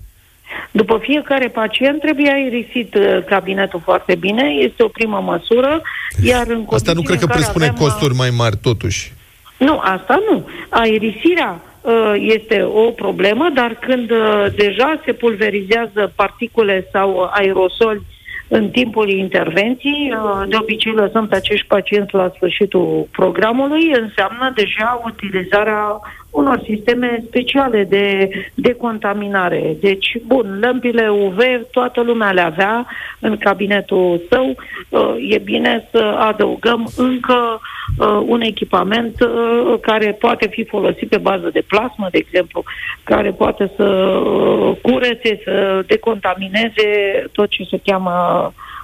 După fiecare pacient trebuie aerisit uh, cabinetul foarte bine, este o primă măsură, iar în Asta nu condițiile cred că în care presupune avem, uh, costuri mai mari, totuși. Nu, asta nu. Aerisirea uh, este o problemă, dar când uh, deja se pulverizează particule sau aerosoli în timpul intervenției, uh, de obicei lăsăm pe acești pacienți la sfârșitul programului, înseamnă deja utilizarea unor sisteme speciale de decontaminare. Deci, bun, lămpile UV toată lumea le avea în cabinetul său. Uh, E bine să adăugăm încă uh, un echipament uh, care poate fi folosit pe bază de plasmă, de exemplu, care poate să uh, curețe, să decontamineze tot ce se cheamă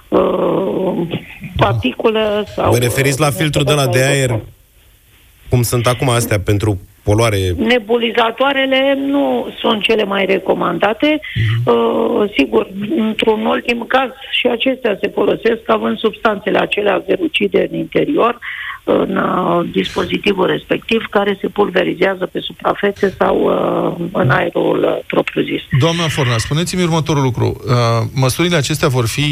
uh, particulă sau... Vă referiți la uh, filtrul de la de aer, cum sunt acum astea pentru poluare? Nebulizatoarele nu sunt cele mai recomandate. Uh, sigur, într-un ultim caz și acestea se folosesc având substanțele acelea verucide în interior, în uh, dispozitivul respectiv, care se pulverizează pe suprafețe sau uh, în aerul uh, propriu-zis. Doamna Forna, spuneți-mi următorul lucru. Uh, măsurile acestea vor fi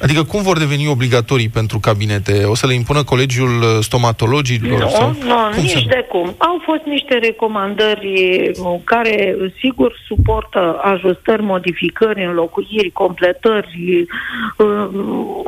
Adică cum vor deveni obligatorii pentru cabinete? O să le impună colegiul uh, stomatologilor? Nu, sau? nu, cum nici se... de cum. Au fost niște recomandări uh, care, sigur, suportă ajustări, modificări, înlocuiri, completări, uh,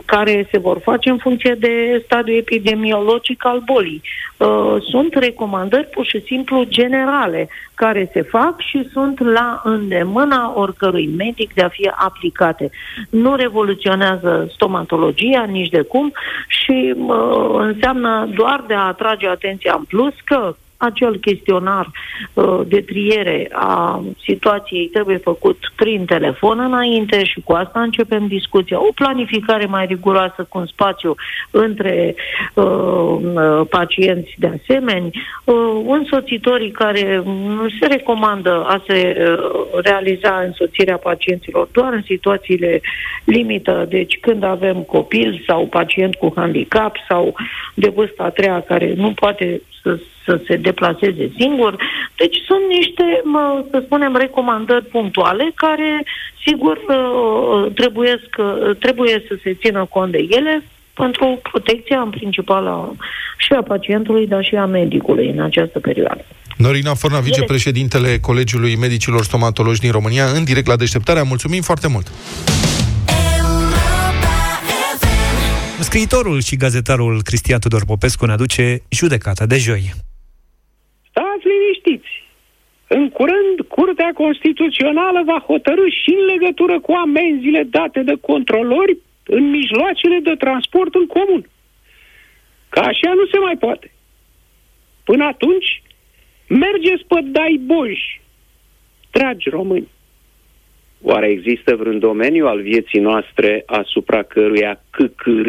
care se vor face în funcție de stadiul epidemiologic al bolii. Uh, Sunt recomandări pur și simplu generale care se fac și sunt la îndemâna oricărui medic de a fi aplicate. Nu revoluționează stomatologia nici de cum și uh, înseamnă doar de a atrage atenția în plus că acel chestionar uh, de triere a situației trebuie făcut prin telefon înainte și cu asta începem discuția. O planificare mai riguroasă cu un spațiu între uh, uh, pacienți de asemenea, uh, însoțitorii care mm, se recomandă a se uh, realiza însoțirea pacienților doar în situațiile limită, deci când avem copil sau pacient cu handicap sau de vârsta a treia care nu poate să, să se deplaseze singur. Deci sunt niște, mă, să spunem, recomandări punctuale care, sigur, uh, trebuie, trebuie să se țină cont de ele pentru protecția în principal a, și a pacientului, dar și a medicului în această perioadă. Norina Forna, vicepreședintele Colegiului Medicilor Stomatologi din România, în direct la deșteptarea. Mulțumim foarte mult! Scriitorul și gazetarul Cristian Tudor Popescu ne aduce judecata de joi. Stați liniștiți! În curând, Curtea Constituțională va hotărâ și în legătură cu amenziile date de controlori în mijloacele de transport în comun. Că așa nu se mai poate. Până atunci, mergeți pe dai boji, dragi români. Oare există vreun domeniu al vieții noastre asupra căruia CCR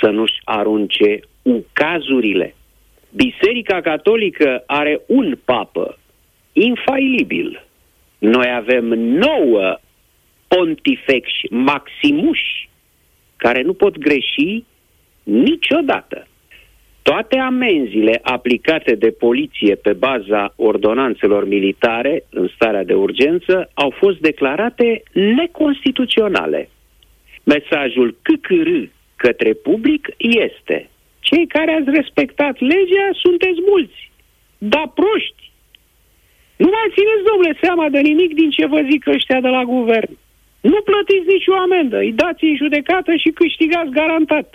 să nu-și arunce cazurile? Biserica Catolică are un papă infailibil. Noi avem nouă pontifexi maximuși care nu pot greși niciodată. Toate amenziile aplicate de poliție pe baza ordonanțelor militare în starea de urgență au fost declarate neconstituționale. Mesajul CCR către public este cei care ați respectat legea sunteți mulți, dar proști. Nu mai țineți, domnule, seama de nimic din ce vă zic ăștia de la guvern. Nu plătiți nicio amendă, îi dați în judecată și câștigați garantat.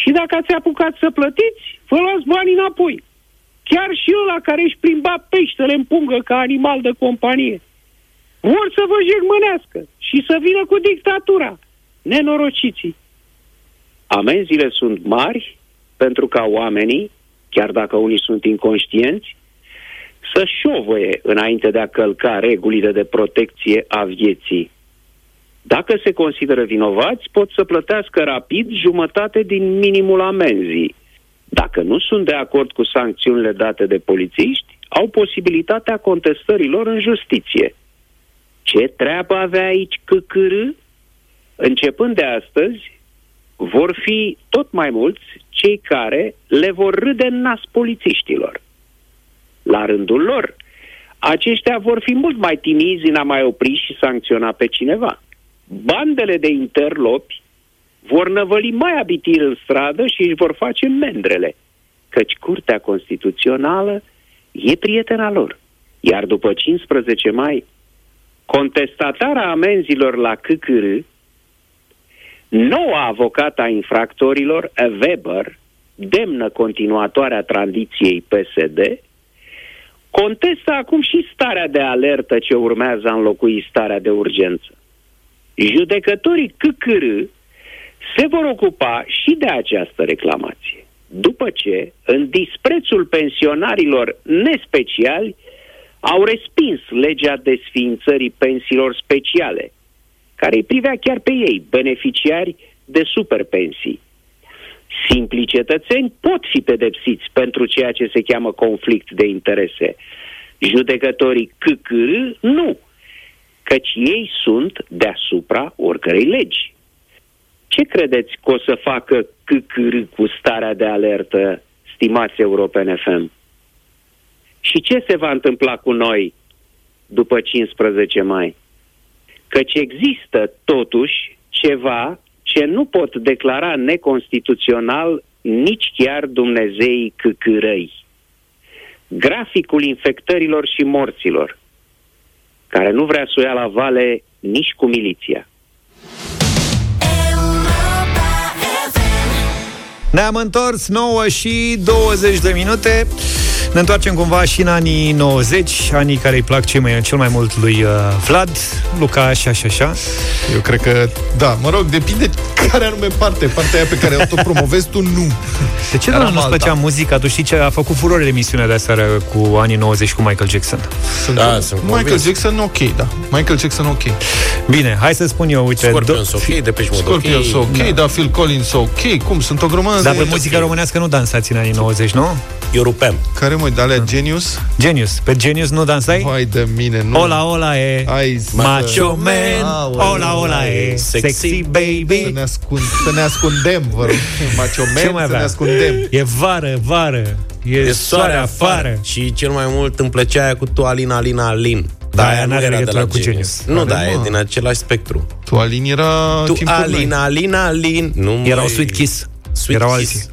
Și dacă ați apucat să plătiți, vă luați banii înapoi. Chiar și ăla care își plimba peștele în pungă ca animal de companie. Vor să vă jegmănească și să vină cu dictatura. Nenorociții. Amenziile sunt mari pentru ca oamenii, chiar dacă unii sunt inconștienți, să șovăie înainte de a călca regulile de protecție a vieții. Dacă se consideră vinovați, pot să plătească rapid jumătate din minimul amenzii. Dacă nu sunt de acord cu sancțiunile date de polițiști, au posibilitatea contestărilor în justiție. Ce treabă avea aici CCR? Începând de astăzi, vor fi tot mai mulți cei care le vor râde în nas polițiștilor. La rândul lor, aceștia vor fi mult mai timizi în a mai opri și sancționa pe cineva bandele de interlopi vor năvăli mai abitir în stradă și își vor face mendrele, căci Curtea Constituțională e prietena lor. Iar după 15 mai, contestatarea amenzilor la CCR, noua avocată a infractorilor, Weber, demnă continuatoarea tradiției PSD, contestă acum și starea de alertă ce urmează a înlocui starea de urgență judecătorii CCR se vor ocupa și de această reclamație. După ce, în disprețul pensionarilor nespeciali, au respins legea desființării pensiilor speciale, care îi privea chiar pe ei, beneficiari de superpensii. Simplii cetățeni pot fi pedepsiți pentru ceea ce se cheamă conflict de interese. Judecătorii CCR nu căci ei sunt deasupra oricărei legi. Ce credeți că o să facă CCR cu starea de alertă, stimați europene FM? Și ce se va întâmpla cu noi după 15 mai? Căci există totuși ceva ce nu pot declara neconstituțional nici chiar Dumnezeii căcărăi. Graficul infectărilor și morților, care nu vrea să o ia la vale nici cu miliția. Ne-am întors 9 și 20 de minute. Ne întoarcem cumva și în anii 90, anii care îi plac cel mai, cel mai mult lui uh, Vlad, Luca, așa și așa. Eu cred că, da, mă rog, depinde care anume parte. Partea aia pe care o tot promovezi tu, nu. De ce Eram nu nu-ți alta. plăcea muzica? Tu știi ce a făcut furore emisiunea de aseară cu anii 90 cu Michael Jackson. Sunt Da, sunt Michael convins. Jackson, ok, da. Michael Jackson, ok. Bine, hai să spun eu, uite... Scorpions, ok, Depeche Mode, Scorpions, ok. ok, da, Phil Collins, ok. Cum? Sunt o grămadă Dar de... pe muzica românească nu dansați în anii 90, nu? Eu rupeam. Care, mă, de alea Genius? Genius. Pe Genius nu dansai? Vai de mine, nu. Ola, ola e Ai Macho man Aoleu. Ola, ola e Sexy Sexy Să baby ne, ascund, să ne ascundem, vă rog. Macho Ce man, mai să ne avea? ascundem. E vară, vară E, E soare afară Și cel mai mult îmi plăcea aia cu tu Alina, Alina, Alin. Da, aia aia nu n-are era de legătură la cu Genius. Genius. Nu, da, Are, e mă. din același spectru. Tu, Alin, era Tu timpul noi. Alina, Alina, Alin. Nu Erau mai- Sweet Kiss Sweet Erau Kiss. alții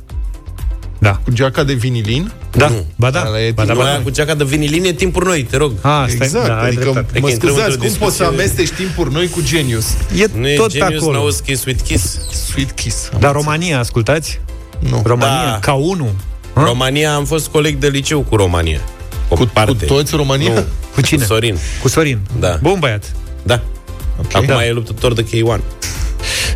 Da, Cu geaca de vinilin. da, Nu. ba da, Ala e ba da, Nu, ba aia da. cu geaca de vinilin e timpuri noi, te rog. Ah, stai, Exact, da, ai adică dreptate. mă că intrăm scuzați, într-o cum poți să discuție- amesteci timpuri noi cu Genius? E Nu e tot Genius, acolo n-auzi Kiss, Sweet Kiss. Sweet Kiss. am Dar înțeles. România, ascultați? Nu. România, Da. ca unul Ha? România, am fost coleg de liceu cu România. O Cu, parte. cu toți România? Nu, Cu cine? Cu Sorin. Cu Sorin Da. Bun băiat Da. Ok. Acum Da. e luptător de K1.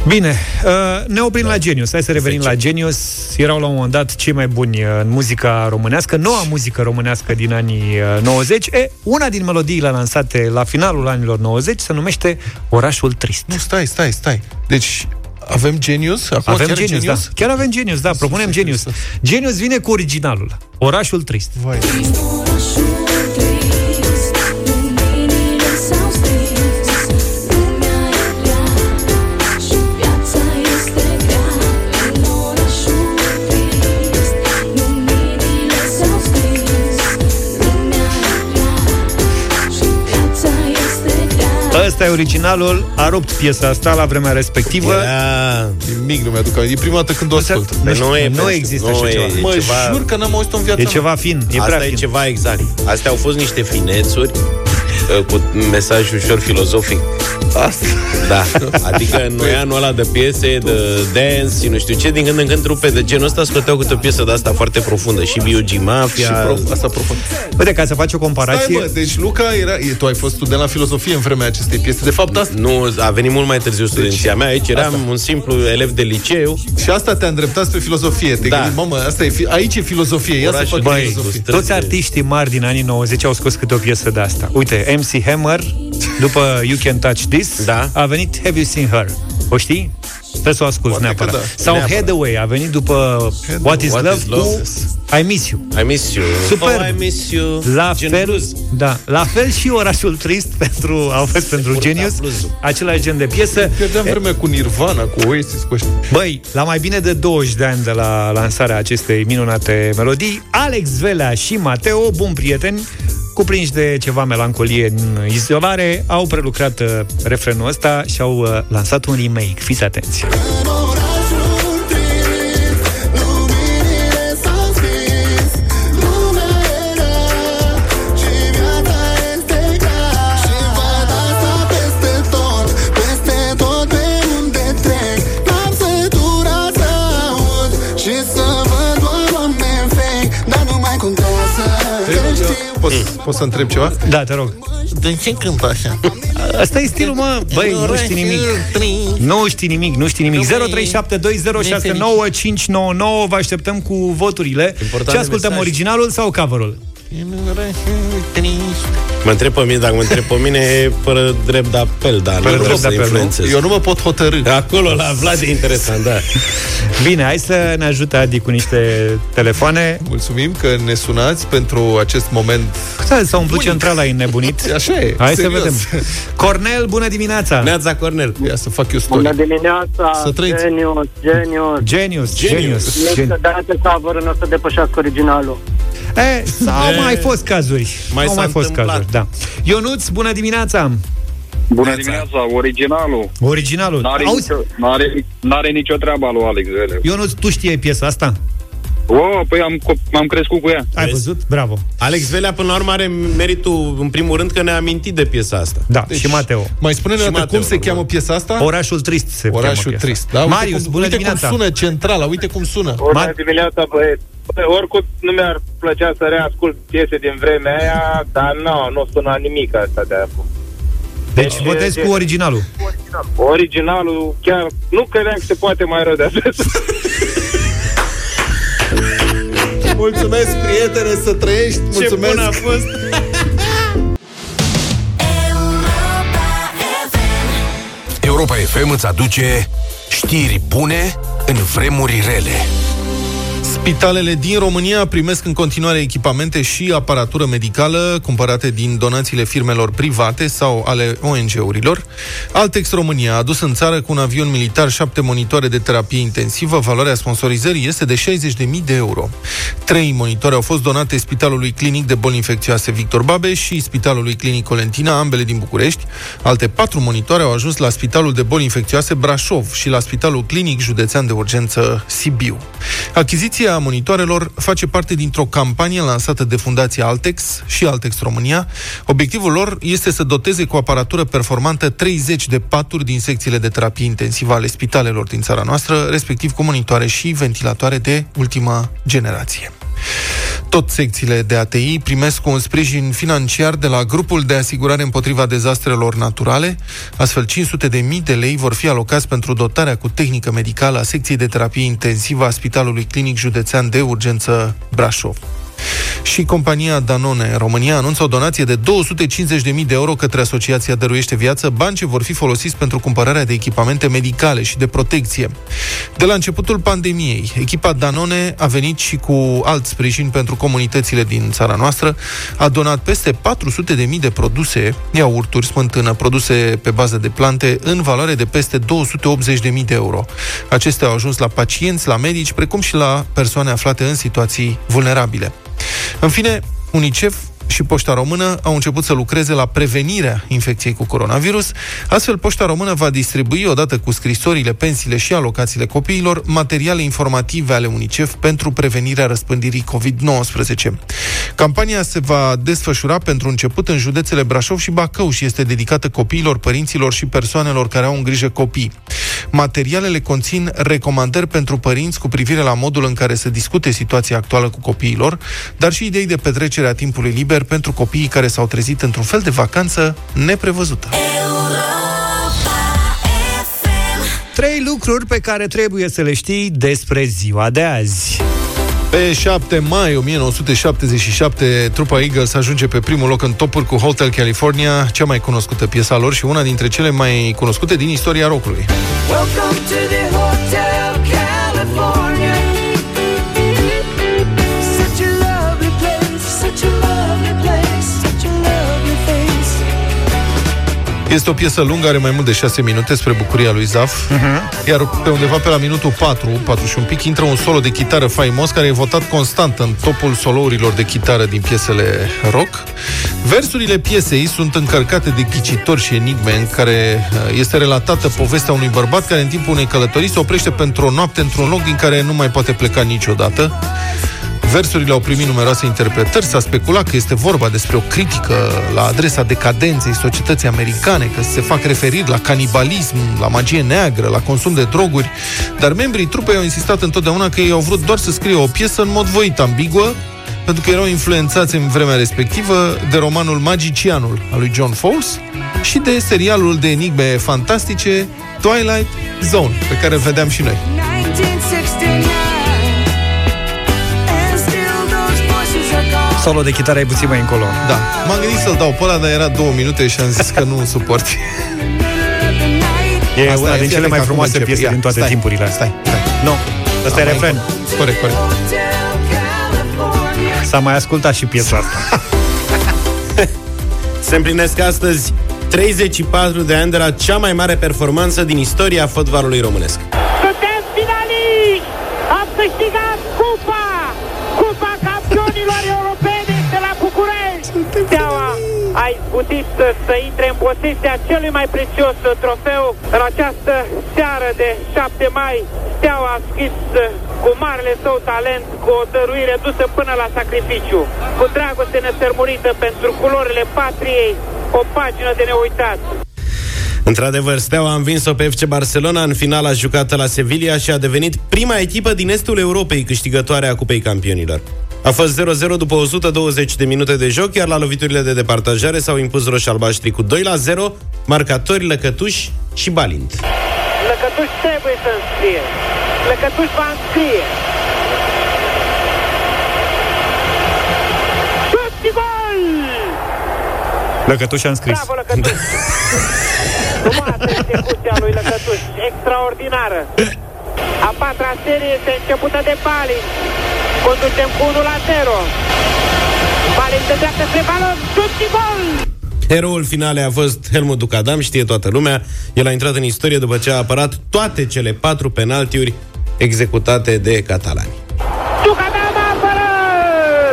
Bine, uh, ne oprim la Genius. Hai să revenim Zece. la Genius. Erau la un moment dat cei mai buni uh, în muzica românească, noua muzică românească din anii uh, 90. E, una din melodiile lansate la finalul anilor 90 se numește Orașul Trist. Nu, stai, stai, stai. Deci, avem Genius? Acum Avem chiar Genius, da. Chiar avem Genius, da, propunem Iisuse Genius. Hristos. Genius vine cu originalul. Orașul Trist. Vai. Ăsta e originalul, a rupt piesa asta la vremea respectivă. Era... Nimic nu mi-aduc aminte. E prima dată când o ascult. Nu, știu, nu e nu pentru- există nu așa e- ceva. e Mă ceva- jur că n-am auzit-o în viața E mea. ceva fin, e Asta prea e fin. ceva exact. Astea au fost niște finețuri uh, cu mesaj ușor filozofic. Asta. Da, adică noi anul ăla de piese, de dance și nu știu ce, din când în când trupe de genul ăsta scoteau câte o piesă de asta foarte profundă. Și B.U.G. Mafia. Și prof, asta profund. Uite, ca să faci o Stai, comparație... mă, deci Luca era... E, tu ai fost student la filozofie în vremea acestei piese. De fapt, asta... Nu, a venit mult mai târziu studenția mea. Aici eram asta. un simplu elev de liceu. Și asta te-a îndreptat spre filozofie. Te Da. gândi, mamă, asta e fi... aici e filozofie. Ia Orașul să fac Băi, filozofie. cu Toți artiștii mari din anii 90 au scos câte o piesă de asta. Uite, MC Hammer, după You Can Touch This, Da. a venit Have You Seen Her? O știi? Trebuie să o asculti Poate că neapărat. da. Sau Neapărat. Hathaway a venit după What Is What Love is Love? cu I Miss You. I miss you. Superb. Oh, I miss you. La Gen fel, blues. da, la fel și orașul trist pentru, au fost pentru purta Genius, blues-ul. același gen de piesă. Pierdeam vremea cu Nirvana, cu Oasis, cu ăștia. Băi, la mai bine de 20 de ani de la lansarea acestei minunate melodii, Alex Velea și Mateo, bun prieteni, cuprinși de ceva melancolie în izolare, au prelucrat uh, refrenul ăsta și au uh, lansat un remake. Fiți atenți! Run Poți, poți să întreb ceva? Da, te rog. De ce cântă așa? Asta e stilul, mă. Băi, nu știi nimic. Nu știi nimic, nu știi nimic. 0372069599 Vă așteptăm cu voturile. Important Ce de ascultăm, mesaj. originalul sau coverul? Mă întreb pe mine, dacă mă întreb pe mine, e fără drept de apel, dar nu Fără vreau drept să de apel, nu? influențez. Eu nu mă pot hotărâ. Acolo, la Vlad, e interesant, da. Bine, hai să ne ajute Adi cu niște telefoane. Mulțumim că ne sunați pentru acest moment. Da, s-a umplut centrala, e nebunit. Așa e. Hai serios. să vedem. Cornel, bună dimineața! Neața Cornel. Ia să fac eu Bună story. dimineața, Să trăiți. genius, genius. Genius, Genius. genius. Este genius. dată cover nu o să depășească originalul. E, au E, mai fost cazuri. mai au s-a mai fost întâmplat. cazuri, da. Ionuț, bună dimineața! Bună dimineața, originalul. Originalul. N-are, Auzi, nicio, n-are, n-are nicio treabă lui Alex Velea. eu nu, tu știi piesa asta? Oh, păi am, co- am crescut cu ea. Ai văzut? Bravo. Alex Velea, până la urmă, are meritul, în primul rând, că ne-a amintit de piesa asta. Da, și Mateo. Mai spune-ne Și o dată Mateo, cum se normal. cheamă piesa asta? Orașul trist se cheamă Orașul piesa. trist. Da? Uite Marius, cum, bună uite dimineața. cum sună centrala, uite cum sună. Bună dimineața, băieți. Bă, oricum nu mi-ar plăcea să reascult piese din vremea aia, dar nu, nu sună nimic asta de acum. Deci Deci, votez e- cu originalul. Originalul chiar nu credeam că se poate mai rău de atât. Mulțumesc, prietene, să trăiești. Mulțumesc. bun a fost. Europa FM îți aduce știri bune în vremuri rele. Spitalele din România primesc în continuare echipamente și aparatură medicală cumpărate din donațiile firmelor private sau ale ONG-urilor. Altex România a adus în țară cu un avion militar șapte monitoare de terapie intensivă. Valoarea sponsorizării este de 60.000 de euro. Trei monitoare au fost donate Spitalului Clinic de Boli Infecțioase Victor Babeș și Spitalului Clinic Colentina, ambele din București. Alte patru monitoare au ajuns la Spitalul de Boli Infecțioase Brașov și la Spitalul Clinic Județean de Urgență Sibiu. Achiziția monitoarelor face parte dintr-o campanie lansată de Fundația Altex și Altex România. Obiectivul lor este să doteze cu aparatură performantă 30 de paturi din secțiile de terapie intensivă ale spitalelor din țara noastră, respectiv cu monitoare și ventilatoare de ultima generație. Tot secțiile de ATI primesc un sprijin financiar de la Grupul de Asigurare împotriva dezastrelor naturale. Astfel, 500 de mii de lei vor fi alocați pentru dotarea cu tehnică medicală a secției de terapie intensivă a Spitalului Clinic Județean de Urgență Brașov. Și compania Danone România anunță o donație de 250.000 de euro către Asociația Dăruiește Viață, bani ce vor fi folosiți pentru cumpărarea de echipamente medicale și de protecție. De la începutul pandemiei, echipa Danone a venit și cu alt sprijin pentru comunitățile din țara noastră, a donat peste 400.000 de produse, iaurturi, smântână, produse pe bază de plante, în valoare de peste 280.000 de euro. Acestea au ajuns la pacienți, la medici, precum și la persoane aflate în situații vulnerabile. În fine, UNICEF și Poșta Română au început să lucreze la prevenirea infecției cu coronavirus. Astfel, Poșta Română va distribui, odată cu scrisorile, pensiile și alocațiile copiilor, materiale informative ale UNICEF pentru prevenirea răspândirii COVID-19. Campania se va desfășura pentru început în județele Brașov și Bacău și este dedicată copiilor, părinților și persoanelor care au în grijă copii. Materialele conțin recomandări pentru părinți cu privire la modul în care să discute situația actuală cu copiilor, dar și idei de petrecere a timpului liber pentru copiii care s-au trezit într-un fel de vacanță neprevăzută. Trei lucruri pe care trebuie să le știi despre ziua de azi. Pe 7 mai 1977, trupa Eagles ajunge pe primul loc în topuri cu Hotel California, cea mai cunoscută piesa lor și una dintre cele mai cunoscute din istoria rockului. Welcome to the Hotel Este o piesă lungă, are mai mult de 6 minute spre bucuria lui Zaf, uh-huh. iar pe undeva pe la minutul 4, 4 și un pic, intră un solo de chitară faimos care e votat constant în topul solourilor de chitară din piesele rock. Versurile piesei sunt încărcate de ghicitori și enigme în care uh, este relatată povestea unui bărbat care în timpul unei călătorii se oprește pentru o noapte într-un loc din care nu mai poate pleca niciodată. Versurile au primit numeroase interpretări, s-a speculat că este vorba despre o critică la adresa decadenței societății americane, că se fac referiri la canibalism, la magie neagră, la consum de droguri, dar membrii trupei au insistat întotdeauna că ei au vrut doar să scrie o piesă în mod voit ambiguă, pentru că erau influențați în vremea respectivă de romanul Magicianul al lui John Fowles și de serialul de enigme fantastice Twilight Zone, pe care îl vedeam și noi. 1969. Solo de chitară e puțin mai încolo. Da, m-am gândit să-l dau pe ăla, dar era două minute și am zis că nu suport. E Asta una e, din fii cele atent mai că acum frumoase începe. piese Ia, din toate stai, timpurile. Stai, stai. Nu, ăsta e Am mai refren. încolo. Corect, corect. S-a mai ascultat și piesa asta. Se împlinesc astăzi 34 de ani de la cea mai mare performanță din istoria fotbalului românesc. Izbutit să intre în posesia celui mai prețios trofeu în această seară de 7 mai. Steaua a scris cu marele său talent, cu o dăruire dusă până la sacrificiu, cu dragoste nesărmurită pentru culorile patriei, o pagină de neuitat. Într-adevăr, Steaua a învins-o pe FC Barcelona în finala jucată la Sevilla și a devenit prima echipă din estul Europei câștigătoare a Cupei Campionilor. A fost 0-0 după 120 de minute de joc, iar la loviturile de departajare s-au impus roșalbaștri cu 2-0, marcatori Lăcătuș și Balint. Lăcătuș trebuie să înscrie. Lăcătuș va înscrie. Șut și gol! Lăcătuș a înscris. Bravo, Lăcătuș! Frumoasă execuția lui Lăcătuș, extraordinară. A patra serie este începută de Balin. Conducem cu 1 la 0. Balin de dreaptă spre balon, șut și gol! Eroul finale a fost Helmut Ducadam, știe toată lumea. El a intrat în istorie după ce a apărat toate cele patru penaltiuri executate de catalani. Tucadam apără!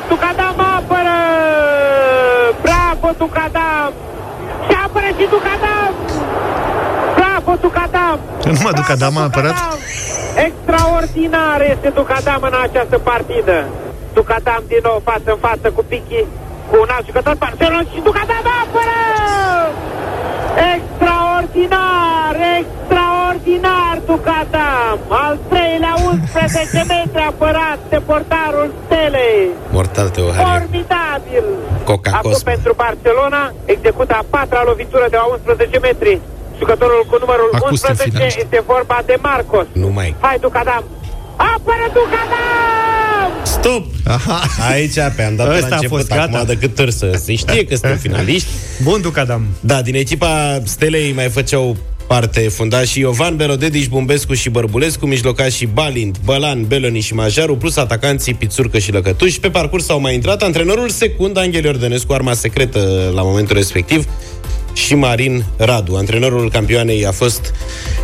Tucadam apără! Bravo, Tucadam! Și apără și Tucadam! Bravo, Tucadam! Numai Ducadam a apărat? Extraordinar este Tucadam în această partidă. Tucadam din nou față în față cu Pichi, cu un alt jucător Barcelonaș și Tucadam apără! Extraordinar, extraordinar Tucadam! Al treilea 11 metri apărat de portarul Stelei. Mortal Teohariu. Formidabil! Coca Acum Cosmo. pentru Barcelona execută a patra lovitură de la 11 metri. Jucătorul cu numărul Acustă în 11 final. este vorba de Marcos. Nu mai. Hai, Ducadam! Apără Ducadam! Stop! Aha. Aici pe am dat Ăsta la a început, fost, acum gata. de cât ori să se știe că suntem finaliști. Bun, Ducadam. Da, din echipa Stelei mai făceau parte fundașii Iovan Belodedici, Bumbescu și Bărbulescu, mijlocașii Balint, Bălan, Beloni și Majaru, plus atacanții Pițurcă și Lăcătuși. Pe parcurs au mai intrat antrenorul secund, Angel Iordănescu, arma secretă la momentul respectiv, și Marin Radu. Antrenorul campioanei a fost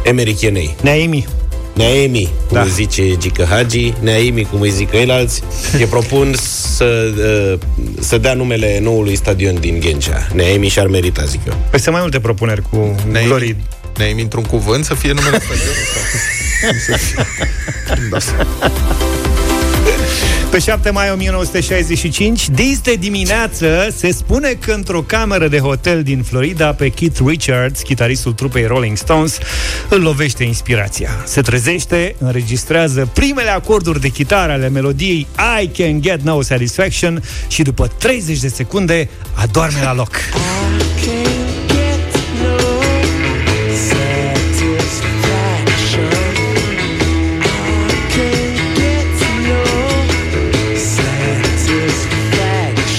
Emeric Ienei. Neaimi. Neaimi, cum da. îi zice Gică Hagi, Neaimi, cum îi zic ceilalți, e propun să, uh, să dea numele noului stadion din Ghencea. Neaimi și-ar merita, zic eu. Păi sunt mai multe propuneri cu Ne-ai, Glory. ne-ai într-un cuvânt să fie numele stadionului? sau- da. Pe 7 mai 1965, dis de dimineață, se spune că într-o cameră de hotel din Florida, pe Keith Richards, chitaristul trupei Rolling Stones, îl lovește inspirația. Se trezește, înregistrează primele acorduri de chitară ale melodiei I Can Get No Satisfaction și după 30 de secunde adorme la loc.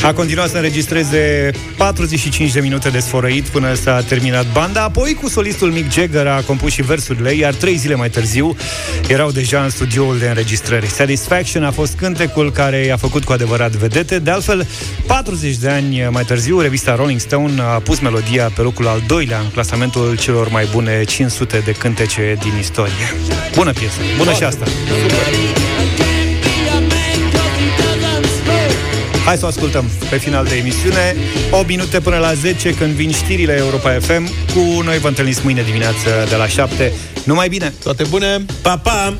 A continuat să înregistreze 45 de minute de sfărăit până s-a terminat banda, apoi cu solistul Mick Jagger a compus și versurile, iar trei zile mai târziu erau deja în studioul de înregistrări. Satisfaction a fost cântecul care i-a făcut cu adevărat vedete, de altfel 40 de ani mai târziu, revista Rolling Stone a pus melodia pe locul al doilea în clasamentul celor mai bune 500 de cântece din istorie. Bună piesă, bună și asta! Hai să o ascultăm pe final de emisiune 8 minute până la 10 când vin știrile Europa FM Cu noi vă întâlniți mâine dimineață de la 7 Numai bine! Toate bune! Pa, pa!